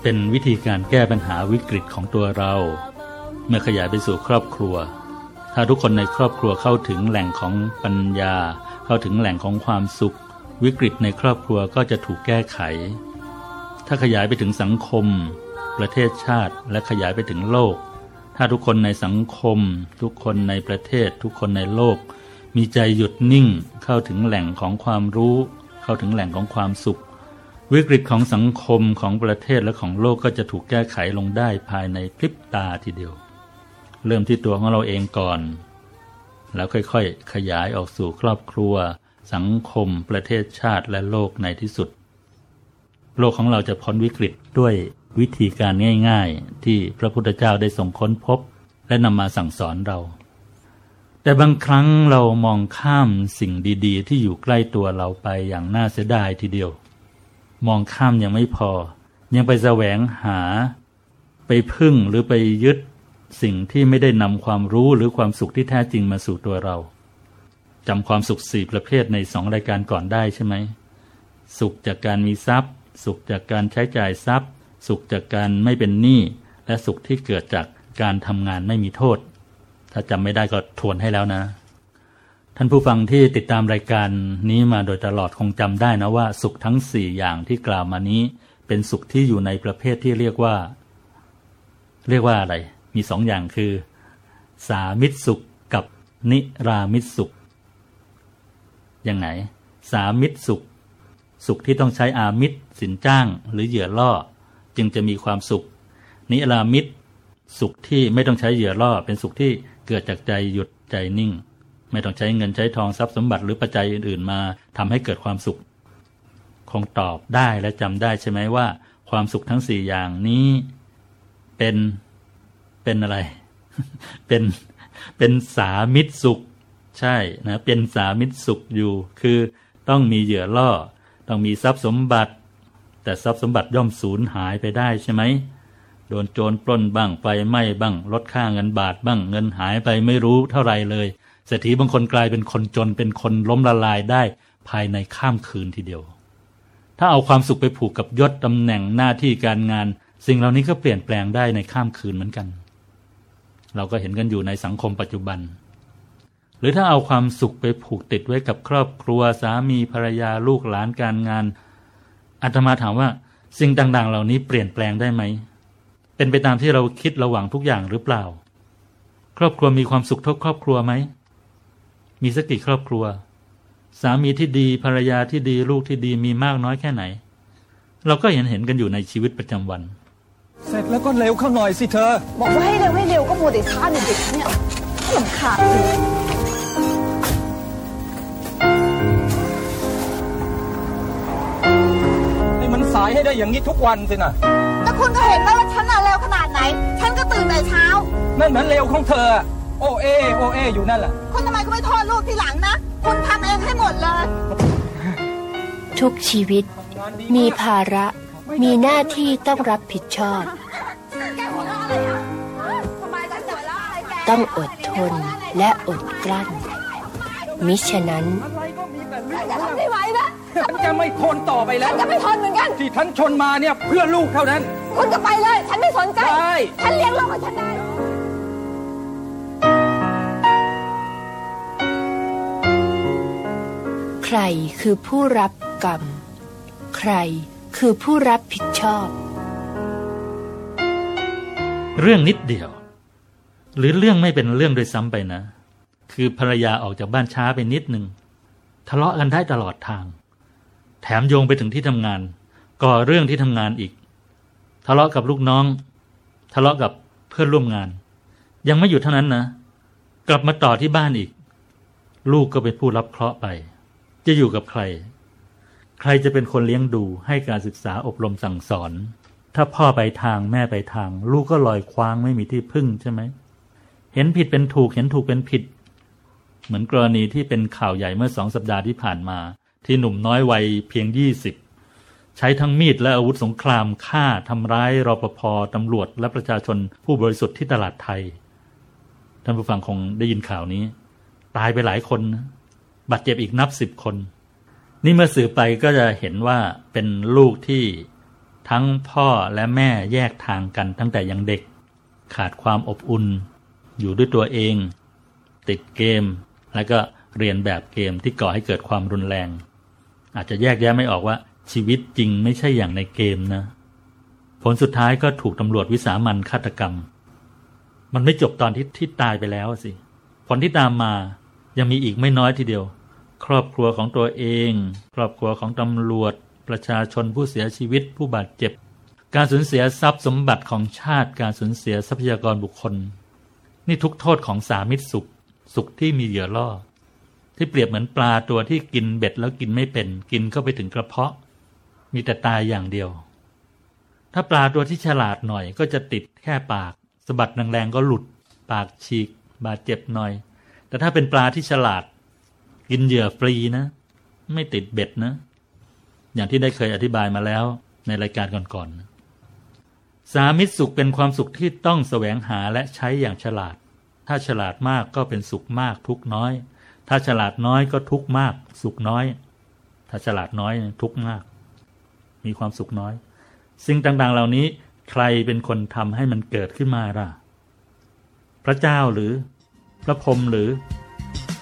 เป็นวิธีการแก้ปัญหาวิกฤตของตัวเรา เมื่อขยายไปสู่ครอบครัว ถ้าทุกคนในครอบครัวเข้าถึงแหล่งของปัญญา เข้าถึงแหล่งของความสุข วิกฤตในครอบครัวก็จะถูกแก้ไข ถ้าขยายไปถึงสังคม ประเทศชาติและขยายไปถึงโลก ถ้าทุกคนในสังคม ทุกคนในประเทศ ทุกคนในโลก มีใจหยุดนิ่งเข้าถึงแหล่งของความรู้ เข้าถึงแหล่งของความสุข วิกฤตของสังคมของประเทศและของโลกก็จะถูกแก้ไขลงได้ภายในพริบตาทีเดียว เริ่มที่ตัวของเราเองก่อน แล้วค่อยๆ ขยายออกสู่ครอบครัว สังคม ประเทศชาติและโลกในที่สุด โลกของเราจะพ้นวิกฤตด้วยวิธีการง่าย ๆ ที่พระพุทธเจ้าได้ทรงค้นพบ และนำมาสั่งสอนเรา แต่บางครั้งเรามองข้ามสิ่งดี ๆ ที่อยู่ใกล้ตัวเราไปอย่างน่าเสียดายทีเดียว มองข้ามยังไม่พอ ยังไปแสวงหา ไปพึ่งหรือไปยึดสิ่งที่ไม่ได้นำความรู้หรือความสุขที่แท้จริงมาสู่ตัวเราจำความสุขสี่ประเภทในสองรายการก่อนได้ใช่ไหมสุขจากการมีทรัพย์ สุขจากการใช้จ่ายทรัพย์ สุขจากการไม่เป็นหนี้และสุขที่เกิดจากการทำงานไม่มีโทษ ถ้าจำไม่ได้ก็ทวนให้แล้วนะ ท่านผู้ฟังที่ติดตามรายการนี้มาโดยตลอดคงจำได้นะว่า สุขทั้งสี่อย่างที่กล่าวมานี้ เป็นสุขที่อยู่ในประเภทที่เรียกว่า เรียกว่าอะไร มีสองอย่างคือ สามิตรสุขกับนิรามิตรสุขยังไง สามิตรสุข สุขที่ต้องใช้อามิตรสินจ้างหรือเหยื่อล่อ จึงจะมีความสุข นิรามิตรสุขที่ไม่ต้องใช้เหยื่อล่อ เป็นสุขที่เกิดจากใจหยุดใจนิ่ง ไม่ต้องใช้เงินใช้ทองทรัพย์สมบัติหรือปัจจัยอื่น ๆ มาทำให้เกิดความสุข คงตอบได้และจำได้ใช่ไหมว่า ความสุขทั้งสี่อย่างนี้เป็นเป็นอะไร เป็นเป็นสามิตรสุข ใช่นะเป็นสามิตรสุขอยู่ คือต้องมีเหยื่อล่อ ต้องมีทรัพย์สมบัติ แต่ทรัพย์สมบัติย่อมสูญหายไปได้ใช่ไหมโดนโจรปล้นบ้างไฟไหม้บ้างลดค่าเงินบาทบ้างเงินหายไปไม่รู้เท่าไรเลย เศรษฐีบางคนกลายเป็นคนจนเป็นคนล้มละลายได้ภายในข้ามคืนทีเดียว ถ้าเอาความสุขไปผูกกับยศตำแหน่งหน้าที่การงาน สิ่งเหล่านี้ก็เปลี่ยนแปลงได้ในข้ามคืนเหมือนกัน เราก็เห็นกันอยู่ในสังคมปัจจุบัน หรือถ้าเอาความสุขไปผูกติดไว้กับครอบครัวสามีภรรยาลูกหลานการงานอาตมาถามว่าสิ่งต่างๆ เหล่านี้เปลี่ยนแปลงได้ไหม เป็นไปตามที่เราคิดระหว่างทุกอย่างหรือเปล่า ครอบครัวมีความสุขท่าครอบครัวไหม มีสักกี่ครอบครัว สามีที่ดีภรรยาที่ดีลูกที่ดีมีมากน้อยแค่ไหน เราก็เห็นเห็นกันอยู่ในชีวิตประจำวัน เสร็จแล้วก็เร็วเข้าหน่อยสิเธอ บอกว่าให้เร็วให้เร็วก็มัวแต่ช้าเด็กๆเนี่ยลำคาญจริงให้มันสายให้ได้อย่างนี้ทุกวันสินะแต่คุณก็เห็นแล้วว่าฉันน่ะเร็วขนาดไหน ฉันก็ตื่นแต่เช้า นั่นเหมือนเร็วของเธออะ โอเอโอเออยู่นั่นแหละ คุณทำไมก็ไม่โทษลูกทีหลังนะ คุณทำเองให้หมดเลย ทุกชีวิตมีภาระ มีหน้าที่ต้องรับผิดชอบ แกหัวเราะอะไรอะทำไมฉันหัวเราะอะไรแกต้องอดทนและอดกลั้น มิฉะนั้น อะไรก็มีแต่เรื่องจะทำไม่ไหวนะ ฉันจะไม่ทนต่อไปแล้วจะไม่ทนเหมือนกัน ที่ฉันชนมาเนี่ยเพื่อลูกเท่านั้น คุณก็ไปเลย ฉันไม่สนใจ ได้ ฉันเลี้ยงลูกของฉันได้ รคือผู้รับกรรม ใครคือผู้รับผิดชอบ เรื่องนิดเดียว หรือเรื่องไม่เป็นเรื่องโดยซ้ำไปนะ คือภรรยาออกจากบ้านช้าไปนิดหนึ่งทะเลาะกันได้ตลอดทาง แถมโยงไปถึงที่ทำงาน ก่อเรื่องที่ทำงานอีก ทะเลาะกับลูกน้อง ทะเลาะกับเพื่อนร่วมงาน ยังไม่หยุดเท่านั้นนะ กลับมาต่อที่บ้านอีก ลูกก็เป็นผู้รับเคราะห์ไป จะอยู่กับใคร ใครจะเป็นคนเลี้ยงดูให้การศึกษาอบรมสั่งสอน ถ้าพ่อไปทางแม่ไปทาง ลูกก็ลอยคว้างไม่มีที่พึ่งใช่ไหม เห็นผิดเป็นถูกเห็นถูกเป็นผิด เหมือนกรณีที่เป็นข่าวใหญ่เมื่อสองสัปดาห์ที่ผ่านมา ที่หนุ่มน้อยวัยเพียงยี่สิบใช้ทั้งมีดและอาวุธสงครามฆ่าทำร้ายรปภตำรวจและประชาชนผู้บริสุทธิ์ที่ตลาดไทยท่านผู้ฟังคงได้ยินข่าวนี้ ตายไปหลายคนนะ บาดเจ็บอีกนับสิบคน นี่เมื่อสืบไปก็จะเห็นว่าเป็นลูกที่ทั้งพ่อและแม่แยกทางกันตั้งแต่ยังเด็ก ขาดความอบอุ่น อยู่ด้วยตัวเอง ติดเกม แล้วก็เรียนแบบเกมที่ก่อให้เกิดความรุนแรง อาจจะแยกแยะไม่ออกว่าชีวิตจริงไม่ใช่อย่างในเกมนะ ผลสุดท้ายก็ถูกตำรวจวิสามันฆาตกรรม มันไม่จบตอนที่ที่ตายไปแล้วสิ ผลที่ตามมา ยังมีอีกไม่น้อยทีเดียว ครอบครัวของตัวเอง ครอบครัวของตำรวจ ประชาชนผู้เสียชีวิตผู้บาดเจ็บ การสูญเสียทรัพย์สมบัติของชาติการสูญเสียทรัพยากรบุคคล นี่ทุกโทษของสามิตรสุข สุขที่มีเหยื่อล่อ ที่เปรียบเหมือนปลาตัวที่กินเบ็ดแล้วกินไม่เป็น กินเข้าไปถึงกระเพาะ มีแต่ตายอย่างเดียว ถ้าปลาตัวที่ฉลาดหน่อยก็จะติดแค่ปากสะบัดแรงๆก็หลุด ปากฉีก บาดเจ็บหน่อย แต่ถ้าเป็นปลาที่ฉลาด กินเหยื่อฟรีนะ ไม่ติดเบ็ดนะ อย่างที่ได้เคยอธิบายมาแล้วในรายการก่อนๆสามิตรสุขเป็นความสุขที่ต้องแสวงหาและใช้อย่างฉลาด ถ้าฉลาดมากก็เป็นสุขมากทุกน้อย ถ้าฉลาดน้อยก็ทุกมาก สุขน้อย ถ้าฉลาดน้อยทุกมาก มีความสุขน้อย สิ่งต่างๆเหล่านี้ใครเป็นคนทำให้มันเกิดขึ้นมาล่ะ พระเจ้าหรือ พระพรหมหรือ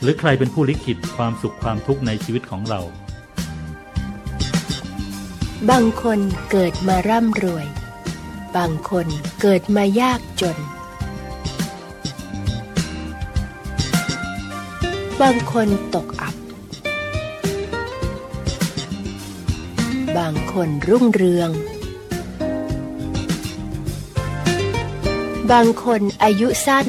หรือใครเป็นผู้ลิขิตความสุขความทุกข์ในชีวิตของเรา บางคนเกิดมาร่ำรวย บางคนเกิดมายากจน บางคนตกอับ บางคนรุ่งเรือง บางคนอายุสั้น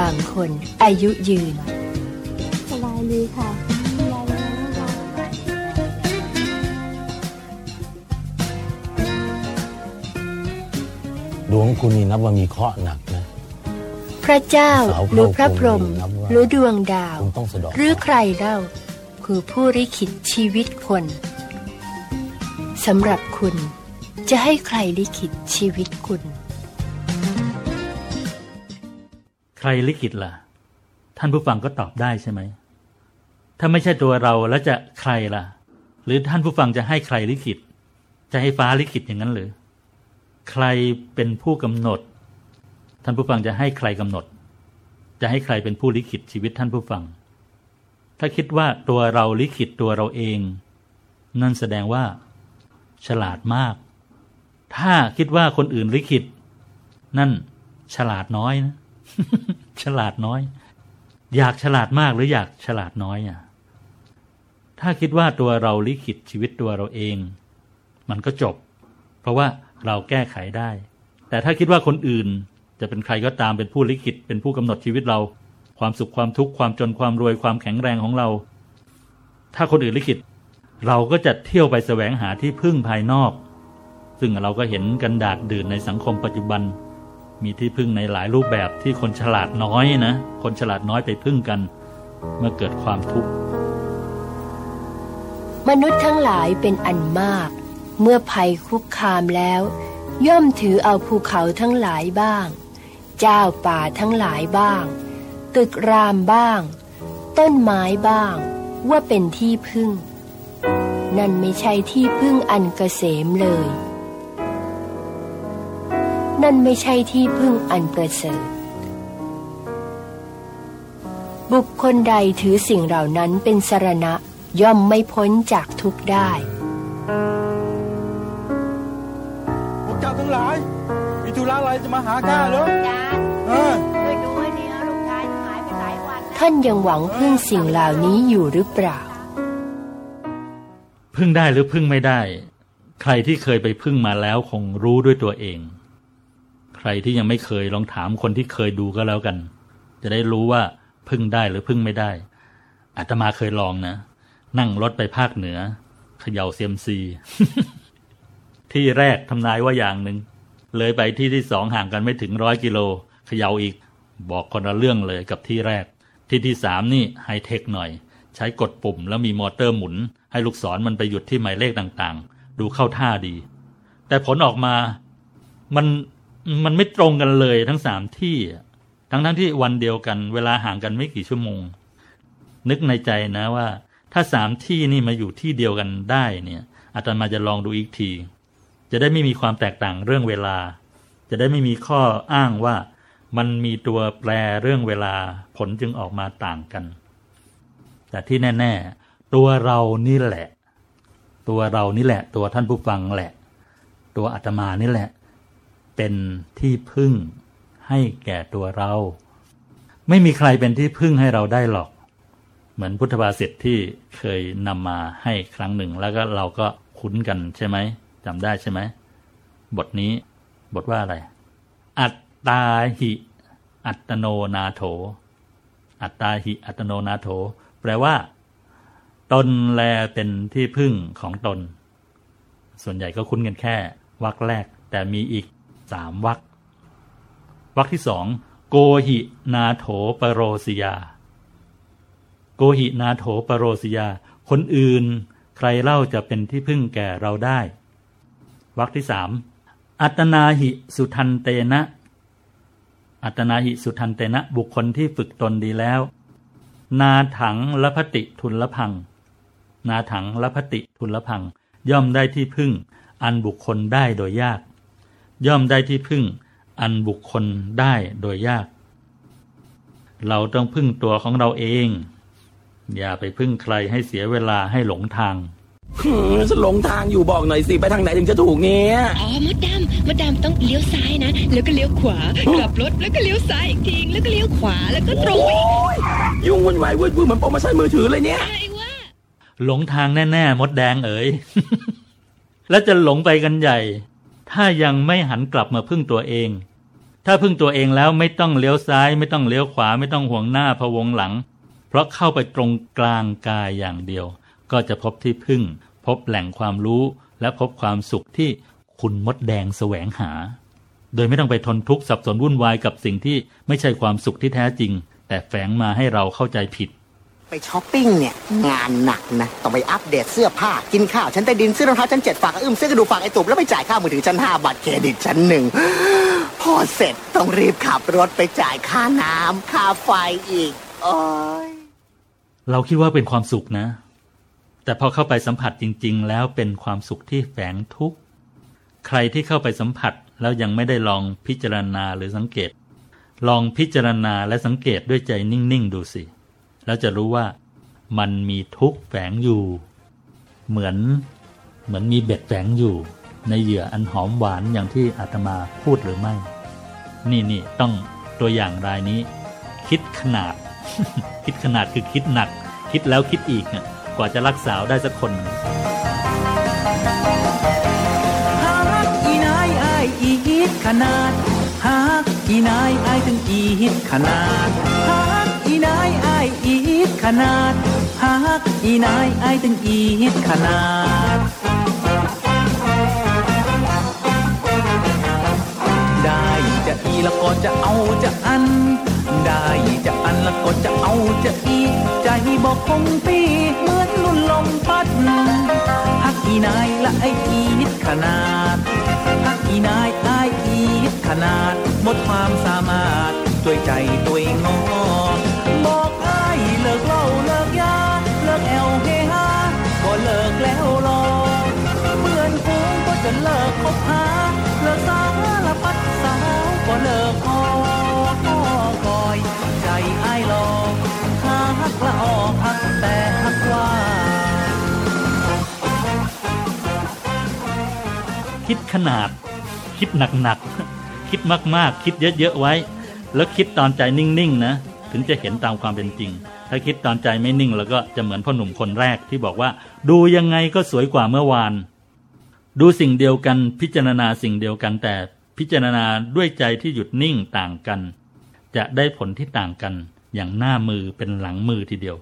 บางคน อายุยืน สบายดีค่ะสบายดีนะคะดวงคุณนี่นับว่ามีเคราะห์หนักนะ พระเจ้าสาวหรือพระพรหมนับว่าหรือดวงดาว คุณต้องสะเดอกหรือใครเล่า คือผู้ริขิตชีวิตคนสำหรับคุณจะให้ใครลิขิตชีวิตคุณ ใครลิขิตล่ะ ท่านผู้ฟังก็ตอบได้ใช่ไหม ถ้าไม่ใช่ตัวเราแล้วจะใครล่ะ หรือท่านผู้ฟังจะให้ใครลิขิต จะให้ฟ้าลิขิตอย่างนั้นหรือ ใครเป็นผู้กำหนด ท่านผู้ฟังจะให้ใครกำหนด จะให้ใครเป็นผู้ลิขิตชีวิตท่านผู้ฟัง ถ้าคิดว่าตัวเราลิขิตตัวเราเอง นั่นแสดงว่า ฉลาดมาก ถ้าคิดว่าคนอื่นลิขิต นั่นฉลาดน้อยนะ ฉลาดน้อย อยากฉลาดมากหรืออยากฉลาดน้อยอะถ้าคิดว่าตัวเราลิขิตชีวิตตัวเราเอง มันก็จบ เพราะว่าเราแก้ไขได้ แต่ถ้าคิดว่าคนอื่นจะเป็นใครก็ตามเป็นผู้ลิขิตเป็นผู้กำหนดชีวิตเรา ความสุขความทุกข์ความจนความรวยความแข็งแรงของเรา ถ้าคนอื่นลิขิต เราก็จะเที่ยวไปแสวงหาที่พึ่งภายนอก ซึ่งเราก็เห็นกันดาดดื่นในสังคมปัจจุบัน มีที่พึ่งในหลายรูปแบบที่คนฉลาดน้อยนะ คนฉลาดน้อยไปพึ่งกัน เมื่อเกิดความทุกข์ มนุษย์ทั้งหลายเป็นอันมาก เมื่อภัยคุกคามแล้ว ย่อมถือเอาภูเขาทั้งหลายบ้าง เจ้าป่าทั้งหลายบ้าง ตึกรามบ้าง ต้นไม้บ้าง ว่าเป็นที่พึ่ง นั่นไม่ใช่ที่พึ่งอันเกษมเลย นั่นไม่ใช่ที่พึ่งอันประเสริฐ บุคคลใดถือสิ่งเหล่านั้นเป็นสรณะย่อมไม่พ้นจากทุกข์ได้พวกเจ้าทั้งหลาย มีธุระอะไรจะมาหาข้าเหรอเออท่านยังหวังพึ่งสิ่งเหล่านี้อยู่หรือเปล่า พึ่งได้หรือพึ่งไม่ได้ ใครที่เคยไปพึ่งมาแล้วคงรู้ด้วยตัวเอง ใครที่ยังไม่เคยลองถามคนที่เคยดูก็แล้วกัน จะได้รู้ว่าพึ่งได้หรือพึ่งไม่ได้อาตมาเคยลองนะ นั่งรถไปภาคเหนือเขย่าเซียมซี ที่แรกทำนายว่าอย่างหนึ่งเลยไปที่ที่สองห่างกันไม่ถึงร้อยกิโลเขย่าอีก บอกคนละเรื่องเลยกับที่แรก ที่ที่สามนี่ไฮเทคหน่อย ใช้กดปุ่มแล้วมีมอเตอร์หมุน ให้ลูกศรมันไปหยุดที่หมายเลขต่างๆ ดูเข้าท่าดี แต่ผลออกมา มัน มันไม่ตรงกันเลยทั้งสามที่ ทั้งทั้งที่วันเดียวกัน เวลาห่างกันไม่กี่ชั่วโมง นึกในใจนะว่า ถ้าสามที่นี่มาอยู่ที่เดียวกันได้เนี่ยอาตมาจะลองดูอีกที จะได้ไม่มีความแตกต่างเรื่องเวลา จะได้ไม่มีข้ออ้างว่า มันมีตัวแปรเรื่องเวลาผลจึงออกมาต่างกัน แต่ที่แน่ ๆ ตัวเรานี่แหละ ตัวเรานี่แหละ ตัวท่านผู้ฟังแหละ ตัวอาตมานี่แหละ เป็นที่พึ่งให้แก่ตัวเรา ไม่มีใครเป็นที่พึ่งให้เราได้หรอก เหมือนพุทธภาษิตที่เคยนำมาให้ครั้งหนึ่ง แล้วก็เราก็คุ้นกันใช่ไหมจำได้ใช่ไหมบทนี้บทว่าอะไร อัตตาหิ อัตโนนาโถ อัตตาหิ อัตโนนาโถ แปลว่า ตนแลเป็นที่พึ่งของตน ส่วนใหญ่ก็คุ้นกันแค่วรรคแรก แต่มีอีก สามวรรควรรคที่สองโกหินาโถปโรสิยา โกหินาโถปโรสิยา คนอื่นใครเล่าจะเป็นที่พึ่งแก่เราได้วรรคที่สามอัตนาหิสุทันเตนะ อัตนาหิสุทันเตนะบุคคลที่ฝึกตนดีแล้ว นาถังละพติทุนละพัง นาถังละพติทุนละพัง ย่อมได้ที่พึ่ง อันบุคคลได้โดยยาก ย่อมได้ที่พึ่งอันบุคคลได้โดยยาก เราต้องพึ่งตัวของเราเอง อย่าไปพึ่งใครให้เสียเวลาให้หลงทางหืมฉันหลงทางอยู่บอกหน่อยสิ ไปทางไหนถึงจะถูกเนี่ยอ๋อมดดำมดดำต้องเลี้ยวซ้ายนะ แล้วก็เลี้ยวขวา กลับรถแล้วก็เลี้ยวซ้ายอีกทีแล้วก็เลี้ยวขวาแล้วก็ตรงไปอีกโอ้ยยุ่งวุ่นวายวุ่นวุ่นเหมือนโปรโมชั่นมือถือเลยเนี่ยไอ้ว่าหลงทางแน่ ๆ มดแดงเอ๋ย แล้วจะหลงไปกันใหญ่ ถ้ายังไม่หันกลับมาพึ่งตัวเอง ถ้าพึ่งตัวเองแล้วไม่ต้องเลี้ยวซ้าย ไม่ต้องเลี้ยวขวาไม่ต้องห่วงหน้าพะวงหลัง เพราะเข้าไปตรงกลางกายอย่างเดียว ก็จะพบที่พึ่ง พบแหล่งความรู้และพบความสุขที่คุณมดแดงแสวงหา โดยไม่ต้องไปทนทุกข์สับสนวุ่นวายกับสิ่งที่ไม่ใช่ความสุขที่แท้จริง แต่แฝงมาให้เราเข้าใจผิด ไปช้อปปิ้งเนี่ย งานหนักนะ ต้องไปอัปเดตเสื้อผ้า กินข้าว ฉันใต้ดินซื้อรองเท้าชั้นเจ็ดฝากอึ้มซื้อกระดูกฝากไอตุบแล้วไปจ่ายค่ามือถือชั้นห้าบัตรเครดิตชั้นหนึ่งพอเสร็จต้องรีบขับรถไปจ่ายค่าน้ำค่าไฟอีก โอ้ยเราคิดว่าเป็นความสุขนะ แต่พอเข้าไปสัมผัสจริง ๆ แล้วเป็นความสุขที่แฝงทุกข์ใครที่เข้าไปสัมผัสแล้วยังไม่ได้ลองพิจารณาหรือสังเกต ลองพิจารณาและสังเกตด้วยใจนิ่ง ๆ ดูสิ แล้วจะรู้ว่ามันมีทุกข์แฝงอยู่ เหมือนเหมือนมีเบ็ดแฝงอยู่ ในเหยื่ออันหอมหวานอย่างที่อาตมาพูดหรือไม่ นี่นี่ต้องตัวอย่างรายนี้ คิดขนาด คิดขนาดคือคิดหนัก คิดแล้วคิดอีกเนี่ยกว่าจะรักษาได้สักคนฮักอีนายอายอีฮิตขนาดฮักอีนายอายถึงอีฮิตขนาดฮักอีนายอายอี ฮิตขนาดฮักอีนายไอายถึงอีฮิตขนาด ได้จะอีแล้วก็จะเอาจะอัน ได้จะอันแล้วก็จะเอาจะอี ใจบอกคงปีเหมือนลุ่นลมพัดฮักอีนายละไออีนิดขนาดฮักอีนายไออีดขนาดหมดความสามารถด้วยใจตัวงงอ บหาเลิกสารพัดสาวก็เลิกคอคอย ใจไอ้ายลองหาฮักละออกฮักแต่ฮักว่า คิดขนาด คิดหนักๆ คิดมากๆ คิดเยอะๆไว้ แล้วคิดตอนใจนิ่งๆ นะ ถึงจะเห็นตามความเป็นจริง ถ้าคิดตอนใจไม่นิ่ง แล้วก็จะเหมือนพ่อหนุ่มคนแรกที่บอกว่า ดูยังไงก็สวยกว่าเมื่อวาน ดูสิ่งเดียวกันพิจารณาสิ่งเดียวกันแต่พิจารณาด้วยใจที่หยุดนิ่งต่างกัน จะได้ผลที่ต่างกันอย่างหน้ามือเป็นหลังมือทีเดียว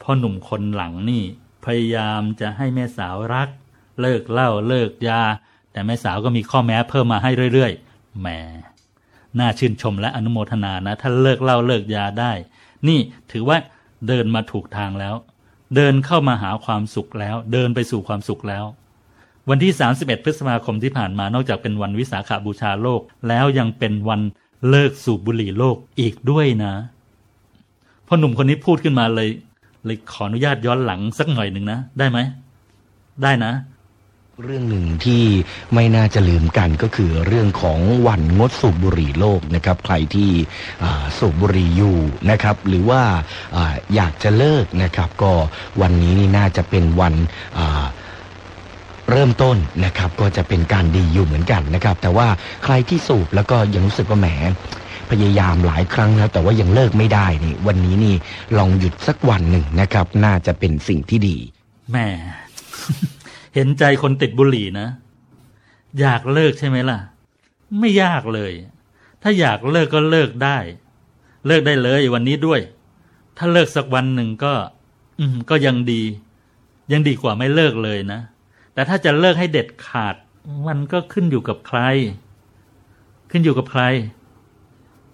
พ่อหนุ่มคนหลังนี่พยายามจะให้แม่สาวรัก เลิกเหล้าเลิกยา แต่แม่สาวก็มีข้อแม้เพิ่มมาให้เรื่อยๆแหมน่าชื่นชมและอนุโมทนานะ ถ้าเลิกเหล้าเลิกยาได้ นี่ถือว่าเดินมาถูกทางแล้ว เดินเข้ามาหาความสุขแล้ว เดินไปสู่ความสุขแล้ว วันที่ 31 พฤษภาคมที่ผ่านมานอกจากเป็นวันวิสาขาบูชาโลก แล้วยังเป็นวันเลิกสูบบุหรี่โลกอีกด้วยนะพ่อหนุ่มคนนี้พูดขึ้นมาเลย เลยขออนุญาตย้อนหลังสักหน่อยหนึ่งนะ ได้ไหม ได้นะเรื่องหนึ่งที่ไม่น่าจะลืมกันก็คือเรื่องของวันงดสูบบุหรี่โลกนะครับใครที่สูบบุหรี่อยู่นะครับหรือว่าออยากจะเลิกนะครับ ก็วันนี้นี่น่าจะเป็นวันอ เริ่มต้นนะครับก็จะเป็นการดีอยู่เหมือนกันนะครับ แต่ว่าใครที่สูบแล้วก็ยังรู้สึกว่าแหมพยายามหลายครั้งแล้วแต่ว่ายังเลิกไม่ได้นี่ วันนี้นี่ลองหยุดสักวันหนึ่งนะครับ น่าจะเป็นสิ่งที่ดีแม่เห็นใจคนติดบุหรี่นะ อยากเลิกใช่ไหมล่ะ ไม่ยากเลย ถ้าอยากเลิกก็เลิกได้ เลิกได้เลยวันนี้ด้วย ถ้าเลิกสักวันหนึ่งก็ อืมก็ยังดี ยังดีกว่าไม่เลิกเลยนะ แต่ถ้าจะเลิกให้เด็ดขาด มันก็ขึ้นอยู่กับใคร ขึ้นอยู่กับใคร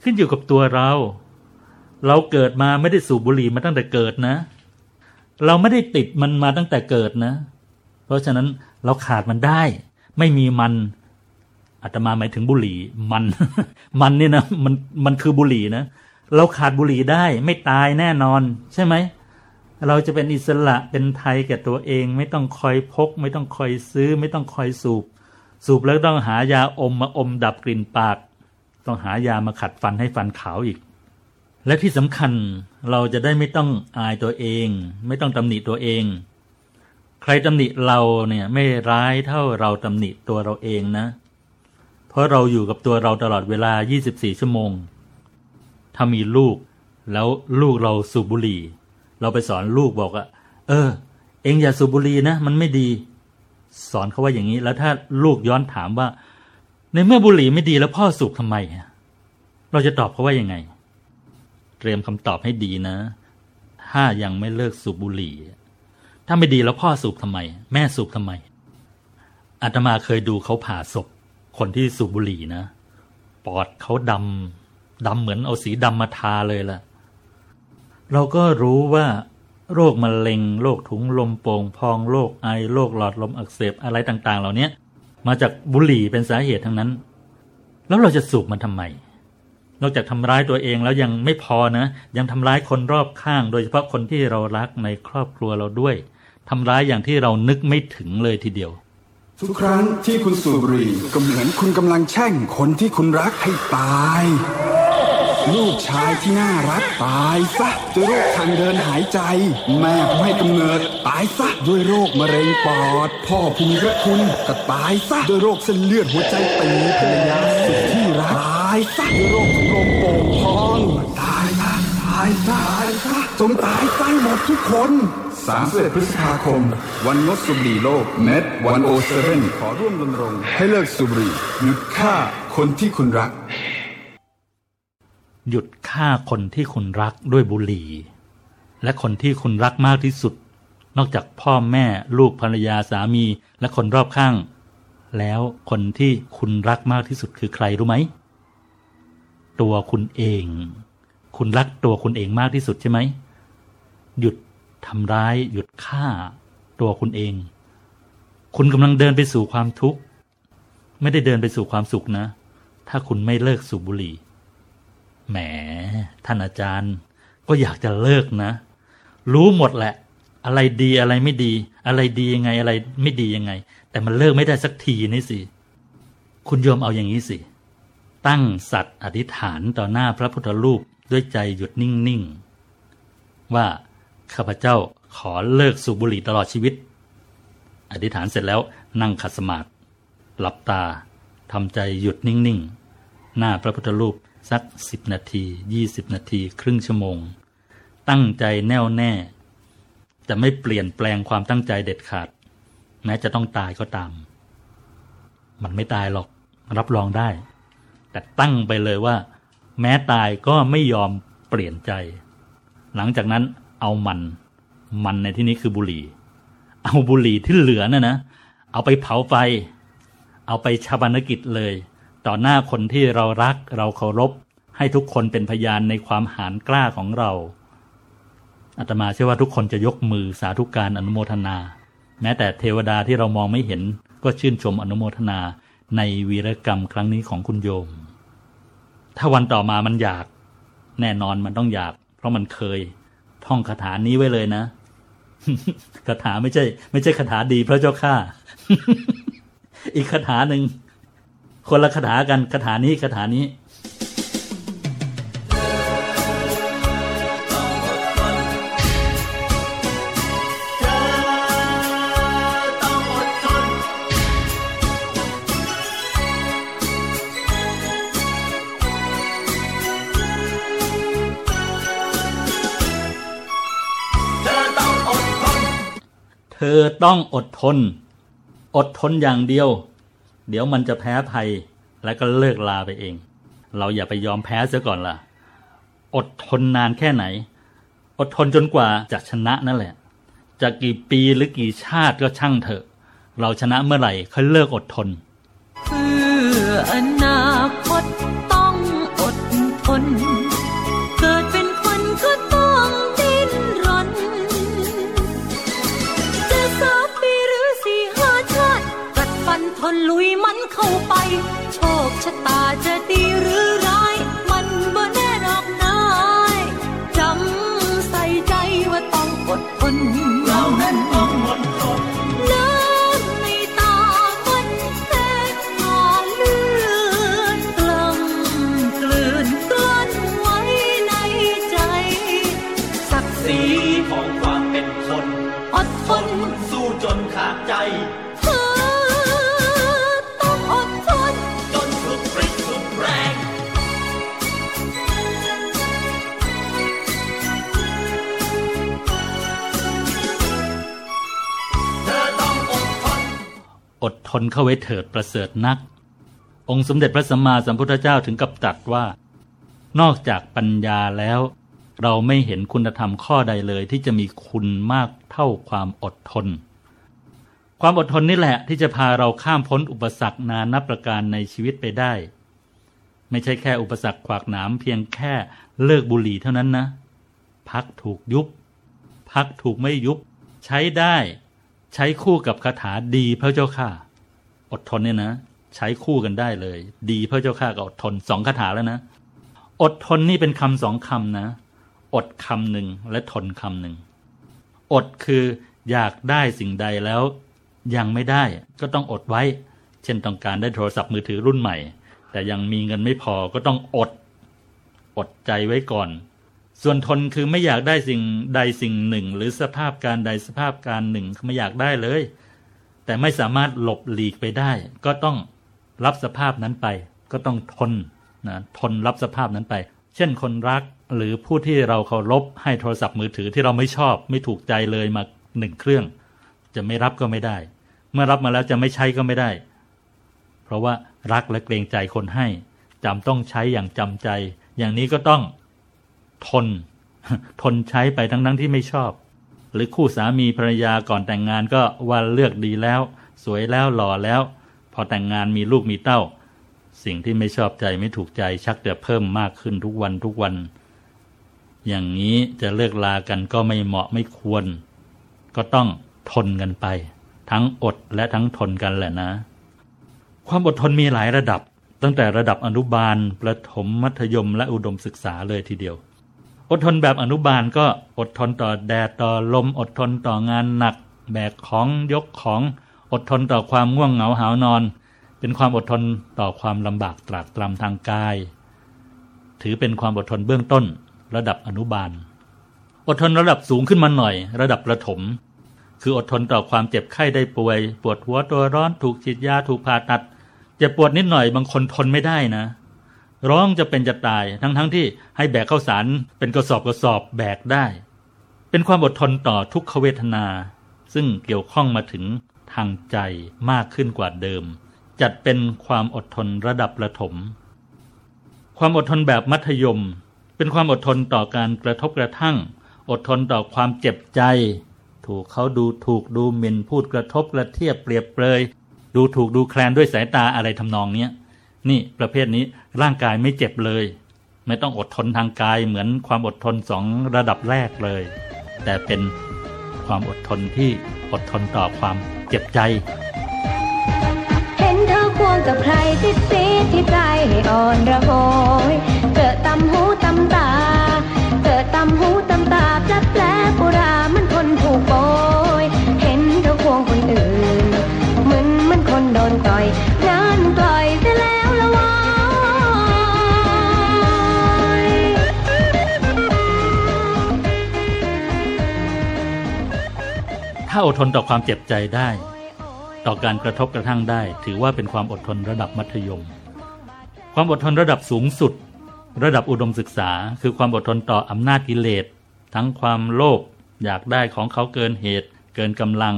ขึ้นอยู่กับตัวเรา เราเกิดมาไม่ได้สูบบุหรี่มาตั้งแต่เกิดนะ เราไม่ได้ติดมันมาตั้งแต่เกิดนะ เพราะฉะนั้นเราขาดมันได้ ไม่มีมันอาตมาหมายถึงบุหรี่มัน มันนี่นะมันมันคือบุหรี่นะ เราขาดบุหรี่ได้ ไม่ตายแน่นอน ใช่ไหม เราจะเป็นอิสระเป็นไทยแก่ตัวเอง ไม่ต้องคอยพก ไม่ต้องคอยซื้อ ไม่ต้องคอยสูบ สูบแล้วต้องหายาอมมาอมดับกลิ่นปาก ต้องหายามาขัดฟันให้ฟันขาวอีก และที่สำคัญเราจะได้ไม่ต้องอายตัวเอง ไม่ต้องตำหนิตัวเอง ใครตำหนิเราเนี่ยไม่ร้ายเท่าเราตำหนิตัวเราเองนะ เพราะเราอยู่กับตัวเราตลอดเวลา 24 ชั่วโมง ถ้ามีลูกแล้วลูกเราสูบบุหรี่ เราไปสอนลูกบอกว่าเออ เองอย่าสูบบุหรี่นะ มันไม่ดี สอนเขาว่าอย่างนี้ แล้วถ้าลูกย้อนถามว่า ในเมื่อบุหรี่ไม่ดีแล้วพ่อสูบทำไมอะเราจะตอบเขาว่ายังไง เตรียมคำตอบให้ดีนะ ถ้ายังไม่เลิกสูบบุหรี่ ถ้าไม่ดีแล้วพ่อสูบทำไม แม่สูบทำไมอาตมาเคยดูเขาผ่าศพ คนที่สูบบุหรี่นะ ปอดเขาดำดำเหมือนเอาสีดำมาทาเลยล่ะ เราก็รู้ว่า โรคมะเร็งโรคถุงลมโป่งพองโรคไอโรคหลอดลมอักเสบอะไรต่างๆ เหล่านี้มาจากบุหรี่เป็นสาเหตุทั้งนั้น แล้วเราจะสูบมันทำไม นอกจากทำร้ายตัวเองแล้วยังไม่พอนะ ยังทำร้ายคนรอบข้าง โดยเฉพาะคนที่เรารักในครอบครัวเราด้วยทำร้ายอย่างที่เรานึกไม่ถึงเลยทีเดียว ทุกครั้งที่คุณสูบบุหรี่ก็เหมือนคุณกำลังแช่งคนที่คุณรักให้ตาย ลูกชายที่น่ารักตายซะด้วยโรคทางเดินหายใจ แม่ผู้ให้กำเนิดตายซะด้วยโรคมะเร็งปอด พ่อผู้มีพระคุณก็ตายซะด้วยโรคเส้นเลือดหัวใจตีภรรยาสุดที่รักตายซะด้วยโรคถุงลมโป่งพองตายซะตายซะตายซะจงตายซะหมดทุกคน31พฤษภาคม วันงดสูบบุหรี่โลก Net 107ขอร่วมรณรงค์ให้เลิกสูบบุหรี่หยุดฆ่าคนที่คุณรัก หยุดฆ่าคนที่คุณรักด้วยบุหรี่ และคนที่คุณรักมากที่สุด นอกจากพ่อแม่ลูกภรรยาสามีและคนรอบข้าง แล้วคนที่คุณรักมากที่สุดคือใครรู้ไหม ตัวคุณเอง คุณรักตัวคุณเองมากที่สุดใช่ไหม หยุดทำร้าย หยุดฆ่า ตัวคุณเอง คุณกำลังเดินไปสู่ความทุกข์ ไม่ได้เดินไปสู่ความสุขนะ ถ้าคุณไม่เลิกสูบบุหรี่ แหม ท่านอาจารย์ ก็อยากจะเลิกนะ รู้หมดแหละ อะไรดีอะไรไม่ดี อะไรดียังไงอะไรไม่ดียังไง แต่มันเลิกไม่ได้สักทีนี่สิ คุณโยมเอาอย่างนี้สิ ตั้งสัตว์อธิษฐานต่อหน้าพระพุทธรูปด้วยใจหยุดนิ่ง ๆ ว่าข้าพเจ้าขอเลิกสูบบุหรี่ตลอดชีวิต อธิษฐานเสร็จแล้วนั่งขัดสมาธิหลับตาทำใจหยุดนิ่ง ๆ หน้าพระพุทธรูป สักสิบนาทียี่สิบนาที ครึ่งชั่วโมง ตั้งใจแน่วแน่ จะไม่เปลี่ยนแปลงความตั้งใจเด็ดขาด แม้จะต้องตายก็ตาม มันไม่ตายหรอก รับรองได้ แต่ตั้งไปเลยว่า แม้ตายก็ไม่ยอมเปลี่ยนใจ หลังจากนั้นเอามัน มันในที่นี้คือบุหรี่ เอาบุหรี่ที่เหลือน่ะนะ เอาไปเผาไฟ เอาไปชาบานกิจเลย ต่อหน้าคนที่เรารักเราเคารพ ให้ทุกคนเป็นพยานในความหานกล้าของเราอาตมาเชื่อว่าทุกคนจะยกมือสาธุการอนุโมทนา แม้แต่เทวดาที่เรามองไม่เห็นก็ชื่นชมอนุโมทนาในวีรกรรมครั้งนี้ของคุณโยม ถ้าวันต่อมามันอยาก แน่นอนมันต้องอยาก เพราะมันเคย ท่องคาถานี้ไว้เลยนะคาถาไม่ใช่ ไม่ใช่คาถาดีพระเจ้าข้าอีกคาถาหนึ่ง คนละคาถากันคาถานี้คาถานี้เธอต้องอดทน อดทนอย่างเดียว เดี๋ยวมันจะแพ้ภัยแล้วก็เลิกลาไปเอง เราอย่าไปยอมแพ้เสียก่อนล่ะ อดทนนานแค่ไหน อดทนจนกว่าจะชนะนั่นแหละ จะกี่ปีหรือกี่ชาติก็ช่างเถอะ เราชนะเมื่อไหร่ค่อยเลิกอดทน เพื่ออนาคตต้องอดทน เข้าไป อดทนเข้าไว้เถิดประเสริฐนัก องค์สมเด็จพระสัมมาสัมพุทธเจ้าถึงกับตรัสว่า นอกจากปัญญาแล้ว เราไม่เห็นคุณธรรมข้อใดเลยที่จะมีคุณมากเท่าความอดทน ความอดทนนี่แหละที่จะพาเราข้ามพ้นอุปสรรคนานับประการในชีวิตไปได้ ไม่ใช่แค่อุปสรรคขวากหนามเพียงแค่เลิกบุหรี่เท่านั้นนะ พักถูกยุบ พักถูกไม่ยุบ ใช้ได้ ใช้คู่กับคาถาดีพระเจ้าข้าอดทนเนี่ยนะ ใช้คู่กันได้เลย ดีพระเจ้าข้ากับอดทนสองคาถาแล้วนะ อดทนนี่เป็นคำสองคำนะ อดคำหนึ่งและทนคำหนึ่งอดคืออยากได้สิ่งใดแล้ว ยังไม่ได้ก็ต้องอดไว้ เช่นต้องการได้โทรศัพท์มือถือรุ่นใหม่ แต่ยังมีเงินไม่พอก็ต้องอด อดใจไว้ก่อน ส่วนทนคือไม่อยากได้สิ่งใดสิ่งหนึ่ง หรือสภาพการใดสภาพการหนึ่งไม่อยากได้เลย แต่ไม่สามารถหลบหลีกไปได้ ก็ต้องรับสภาพนั้นไป ก็ต้องทนนะทนรับสภาพนั้นไป เช่นคนรักหรือผู้ที่เราเคารพให้โทรศัพท์มือถือที่เราไม่ชอบไม่ถูกใจเลยมาหนึ่งเครื่อง จะไม่รับก็ไม่ได้ เมื่อรับมาแล้วจะไม่ใช้ก็ไม่ได้ เพราะว่ารักและเกรงใจคนให้จำต้องใช้อย่างจำใจ อย่างนี้ก็ต้อง ทน ทนใช้ไปทั้งทั้งที่ไม่ชอบ หรือคู่สามีภรรยาก่อนแต่งงานก็ว่าเลือกดีแล้ว สวยแล้วหล่อแล้ว พอแต่งงานมีลูกมีเต้า สิ่งที่ไม่ชอบใจไม่ถูกใจชักจะเพิ่มมากขึ้นทุกวันทุกวัน อย่างนี้จะเลิกลากันก็ไม่เหมาะไม่ควร ก็ต้องทนกันไป ทั้งอดและทั้งทนกันแหละนะ ความอดทนมีหลายระดับตั้งแต่ระดับอนุบาล ประถม มัธยม และอุดมศึกษาเลยทีเดียว อดทนแบบอนุบาลก็อดทนต่อแดดต่อลม อดทนต่องานหนัก แบกของยกของอดทนต่อความง่วงเหงาหานอน เป็นความอดทนต่อความลำบากตรากตรำทางกาย ถือเป็นความอดทนเบื้องต้น ระดับอนุบาล อดทนระดับสูงขึ้นมาหน่อย ระดับประถม คืออดทนต่อความเจ็บไข้ได้ป่วย ปวดหัวตัวร้อนถูกฉีดยาถูกผ่าตัด เจ็บปวดนิดหน่อยบางคนทนไม่ได้นะ ร้องจะเป็นจะตายทั้งๆทที่ให้แบกข้าวสารเป็นกระสอบกระสอบแบกได้ เป็นความอดทนต่อทุกขเวทนา ซึ่งเกี่ยวข้องมาถึงทางใจมากขึ้นกว่าเดิม จัดเป็นความอดทนระดับประถม ความอดทนแบบมัธยม เป็นความอดทนต่อการกระทบกระทั่ง อดทนต่อความเจ็บใจ ถูกเขาดูถูกดูหมิ่นพูดกระทบกระเทียบเปรียบเปรยดูถูกดูแคลนด้วยสายตาอะไรทำนองเนี้ย นี่ประเภทนี้ร่างกายไม่เจ็บเลย ไม่ต้องอดทนทางกายเหมือนความอดทนสองระดับแรกเลย แต่เป็นความอดทนที่อดทนต่อความเจ็บใจ เห็นเธอควงกับใครติดซีที่ใจให้อ่อนระโหยเกิดตำหูตำตา เกิดตำหูตำตาแปลแปลปุรามันคนถูกโบยเห็นเธอควงคนอื่นเหมือนมันคนโดนต่อย ถ้าอดทนต่อความเจ็บใจได้ ต่อการกระทบกระทั่งได้ ถือว่าเป็นความอดทนระดับมัธยม ความอดทนระดับสูงสุด ระดับอุดมศึกษา คือความอดทนต่ออำนาจกิเลสทั้งความโลภอยากได้ของเขาเกินเหตุ เกินกำลัง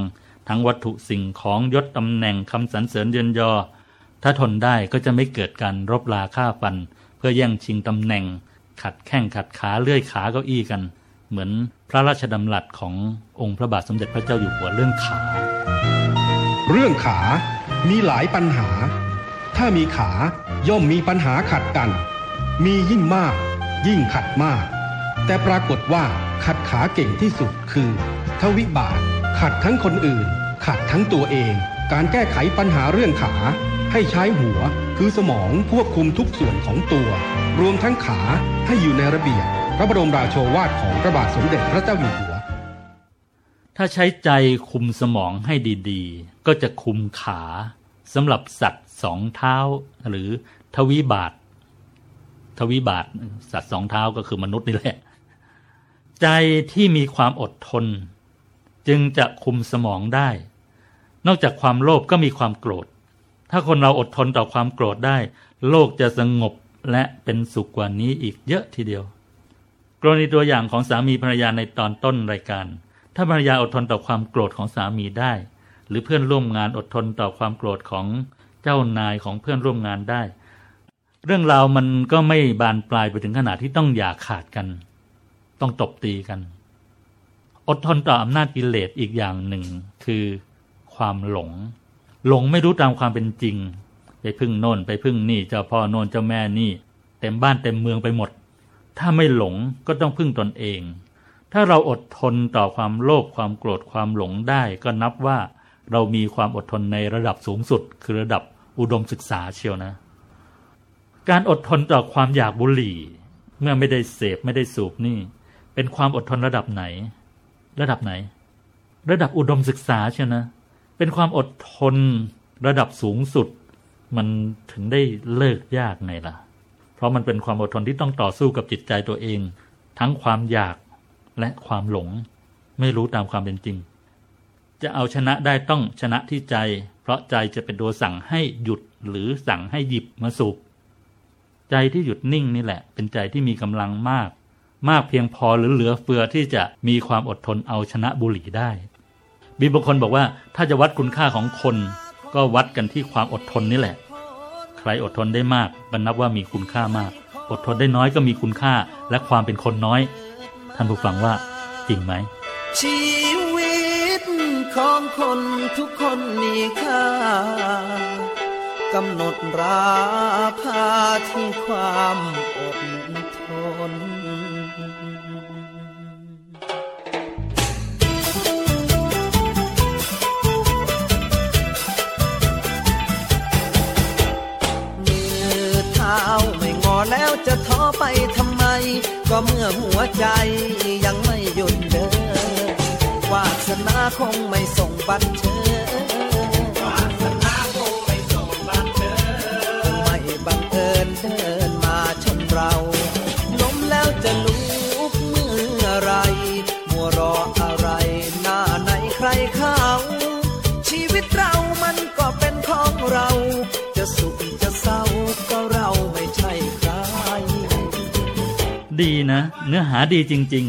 ทั้งวัตถุสิ่งของยศตำแหน่งคำสรรเสริญเยินยอ ถ้าทนได้ก็จะไม่เกิดการรบลาฆ่าฟัน เพื่อแย่งชิงตำแหน่ง ขัดแข้งขัดขาเลื่อยขาเก้าอี้กัน เหมือนพระราชดำรัสขององค์พระบาทสมเด็จพระเจ้าอยู่หัวเรื่องขา เรื่องขามีหลายปัญหา ถ้ามีขาย่อมมีปัญหาขัดกัน มียิ่งมาก ยิ่งขัดมาก แต่ปรากฏว่าขัดขาเก่งที่สุดคือทวิบาทขัดทั้งคนอื่น ขัดทั้งตัวเอง การแก้ไขปัญหาเรื่องขา ให้ใช้หัวคือสมองควบคุมทุกส่วนของตัว รวมทั้งขาให้อยู่ในระเบียบ พระบรมราโชวาทของพระบาทสมเด็จพระเจ้าอยู่หัว ถ้าใช้ใจคุมสมองให้ดีๆ ก็จะคุมขาสำหรับสัตว์สองเท้าหรือทวิบาท ทวิบาทสัตว์สองเท้าก็คือมนุษย์นี่แหละ ใจที่มีความอดทน จึงจะคุมสมองได้ นอกจากความโลภก็มีความโกรธ ถ้าคนเราอดทนต่อความโกรธได้ โลกจะสงบและเป็นสุขกว่านี้อีกเยอะทีเดียว รณีตัวอย่างของสามีภรรยาในตอนต้นรายการ ถ้าภรรยาอดทนต่อความโกรธของสามีได้ หรือเพื่อนร่วมงานอดทนต่อความโกรธของเจ้านายของเพื่อนร่วมงานได้ เรื่องราวมันก็ไม่บานปลายไปถึงขนาดที่ต้องอย่าขาดกัน ต้องตบตีกัน อดทนต่ออำนาจกิเลสอีกอย่างหนึ่ง คือ ความหลง หลงไม่รู้ตามความเป็นจริง ไปพึ่งโน่นไปพึ่งนี่เจ้าพ่อโน่นเจ้าแม่นี่ เต็มบ้านเต็มเมืองไปหมด ถ้าไม่หลงก็ต้องพึ่งตนเอง ถ้าเราอดทนต่อความโลภความโกรธความหลงได้ก็นับว่าเรามีความอดทนในระดับสูงสุด คือระดับอุดมศึกษาเชียวนะ การอดทนต่อความอยากบุหรี่ เมื่อไม่ได้เสพไม่ได้สูบนี่ เป็นความอดทนระดับไหน ระดับไหน ระดับอุดมศึกษาเชียวนะ เป็นความอดทนระดับสูงสุด มันถึงได้เลิกยากไงล่ะ เพราะมันเป็นความอดทนที่ต้องต่อสู้กับจิตใจตัวเอง ทั้งความอยากและความหลง ไม่รู้ตามความเป็นจริง จะเอาชนะได้ต้องชนะที่ใจ เพราะใจจะเป็นตัวสั่งให้หยุดหรือสั่งให้หยิบมาสูบใจที่หยุดนิ่งนี่แหละ เป็นใจที่มีกำลังมาก มากเพียงพอหรือเหลือเฟือที่จะมีความอดทนเอาชนะบุหรี่ได้มีบางคนบอกว่าถ้าจะวัดคุณค่าของคน ก็วัดกันที่ความอดทนนี่แหละ รอดทนได้มากก็นับว่ามีคุณค่ามาก อดทนได้น้อยก็มีคุณค่าและความเป็นคนน้อย ท่านผู้ฟังว่าจริงไหม ชีวิตของคนทุกคนมีค่ากำหนดราคาที่ความอดาวไม่งอแล้วจะท้อไปทำไม ก็เมื่อหัวใจยังไม่หยุดเดินวาสนาคงไม่ส่งบันเชิญวาสนาคงไม่ส่งบันเชิญไม่บังเอิญเดินมาชนเรา ดีนะ เนื้อหาดีจริง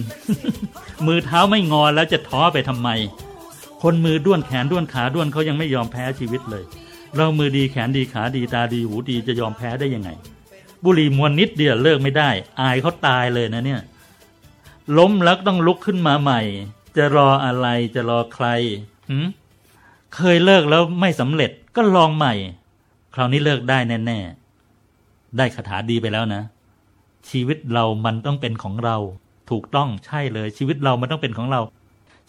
ๆ มือเท้าไม่งอแล้วจะท้อไปทำไม คนมือด้วนแขนด้วนขาด้วนเขายังไม่ยอมแพ้ชีวิตเลย เรามือดีแขนดีขาดีตาดีหูดีจะยอมแพ้ได้ยังไง บุหรี่มวนนิดเดียวเลิกไม่ได้ อายเขาตายเลยนะเนี่ย ล้มแล้วต้องลุกขึ้นมาใหม่ จะรออะไรจะรอใครหืมเคยเลิกแล้วไม่สำเร็จก็ลองใหม่ คราวนี้เลิกได้แน่ ๆ ได้คาถาดีไปแล้วนะ ชีวิตเรามันต้องเป็นของเรา ถูกต้องใช่เลย ชีวิตเรามันต้องเป็นของเรา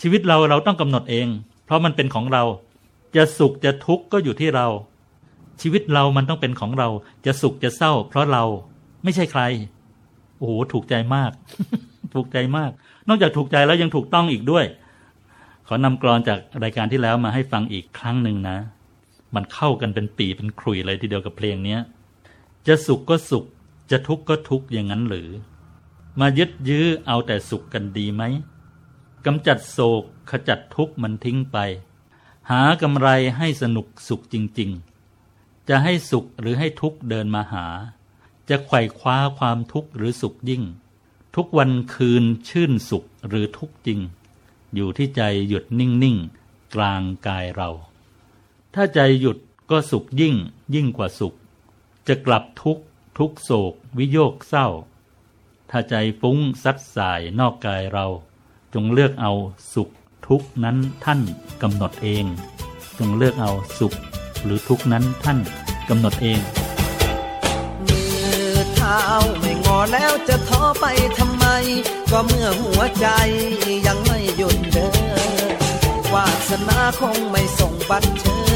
ชีวิตเราเราต้องกำหนดเอง เพราะมันเป็นของเรา จะสุขจะทุกข์ก็อยู่ที่เรา ชีวิตเรามันต้องเป็นของเรา จะสุขจะเศร้า เพราะเราไม่ใช่ใครโอ้โหถูกใจมาก ถูกใจมาก นอกจากถูกใจแล้วยังถูกต้องอีกด้วย ขอนำกรอนจากรายการที่แล้วมาให้ฟังอีกครั้งหนึ่งนะ มันเข้ากันเป็นปีเป็นขลุ่ยเลยทีเดียวกับเพลงเนี้ยจะสุขก็สุข จะทุกข์ก็ทุกข์อย่างนั้นหรือ มายึดยื้อเอาแต่สุขกันดีไหมกำจัดโศกขจัดทุกข์มันทิ้งไป หากำไรให้สนุกสุขจริง ๆ จะให้สุขหรือให้ทุกข์เดินมาหา จะไขว่คว้าความทุกข์หรือสุขยิ่ง ทุกวันคืนชื่นสุขหรือทุกข์จริง อยู่ที่ใจหยุดนิ่งๆกลางกายเรา ถ้าใจหยุดก็สุขยิ่งยิ่งกว่าสุข จะกลับทุกข์ ทุกโศก วิโยกเศร้า ถ้าใจฟุ้งซัดสายนอกกายเรา จงเลือกเอาสุขทุกนั้นท่านกำหนดเอง จงเลือกเอาสุข หรือทุกนั้นท่านกำหนดเองมือเท้าไม่งอแล้วจะท้อไปทำไม ก็เมื่อหัวใจยังไม่หยุดเดินวาสนาคงไม่ส่งบัตรเชิญ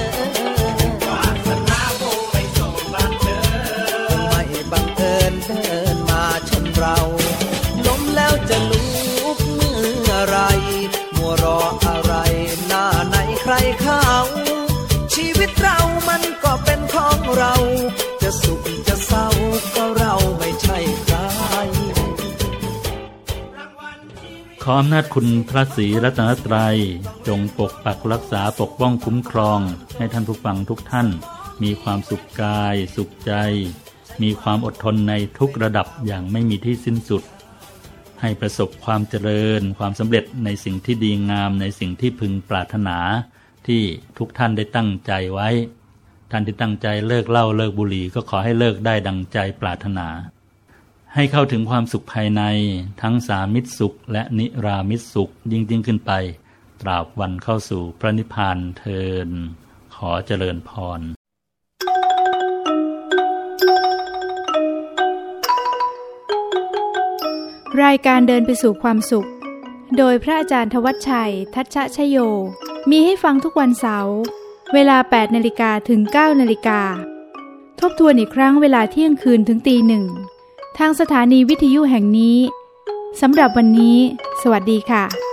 ออำนาจคุณพระศรีรัตนตรัย จงปกปักรักษาปกป้องคุ้มครอง ให้ท่านผู้ฟังทุกท่าน มีความสุขกาย สุขใจ มีความอดทนในทุกระดับอย่างไม่มีที่สิ้นสุด ให้ประสบความเจริญ ความสำเร็จในสิ่งที่ดีงามในสิ่งที่พึงปรารถนา ที่ทุกท่านได้ตั้งใจไว้ ท่านที่ตั้งใจเลิกเหล้าเลิกบุหรี่ก็ขอให้เลิกได้ดังใจปรารถนา ให้เข้าถึงความสุขภายในทั้งสามิตรสุข และนิรามิตรสุขยิ่งยิ่งขึ้นไป ตราบวันเข้าสู่พระนิพพานเทิน ขอเจริญพรรายการเดินไปสู่ความสุข โดยพระอาจารย์ทวัชชัย ทัชชะชโย มีให้ฟังทุกวันเสาร์ เวลา 8นาฬิกาถึง 9นาฬิกา ทบทวนอีกครั้งเวลาเที่ยงคืนถึงตีหนึ่ง ทางสถานีวิทยุแห่งนี้สำหรับวันนี้ สวัสดีค่ะ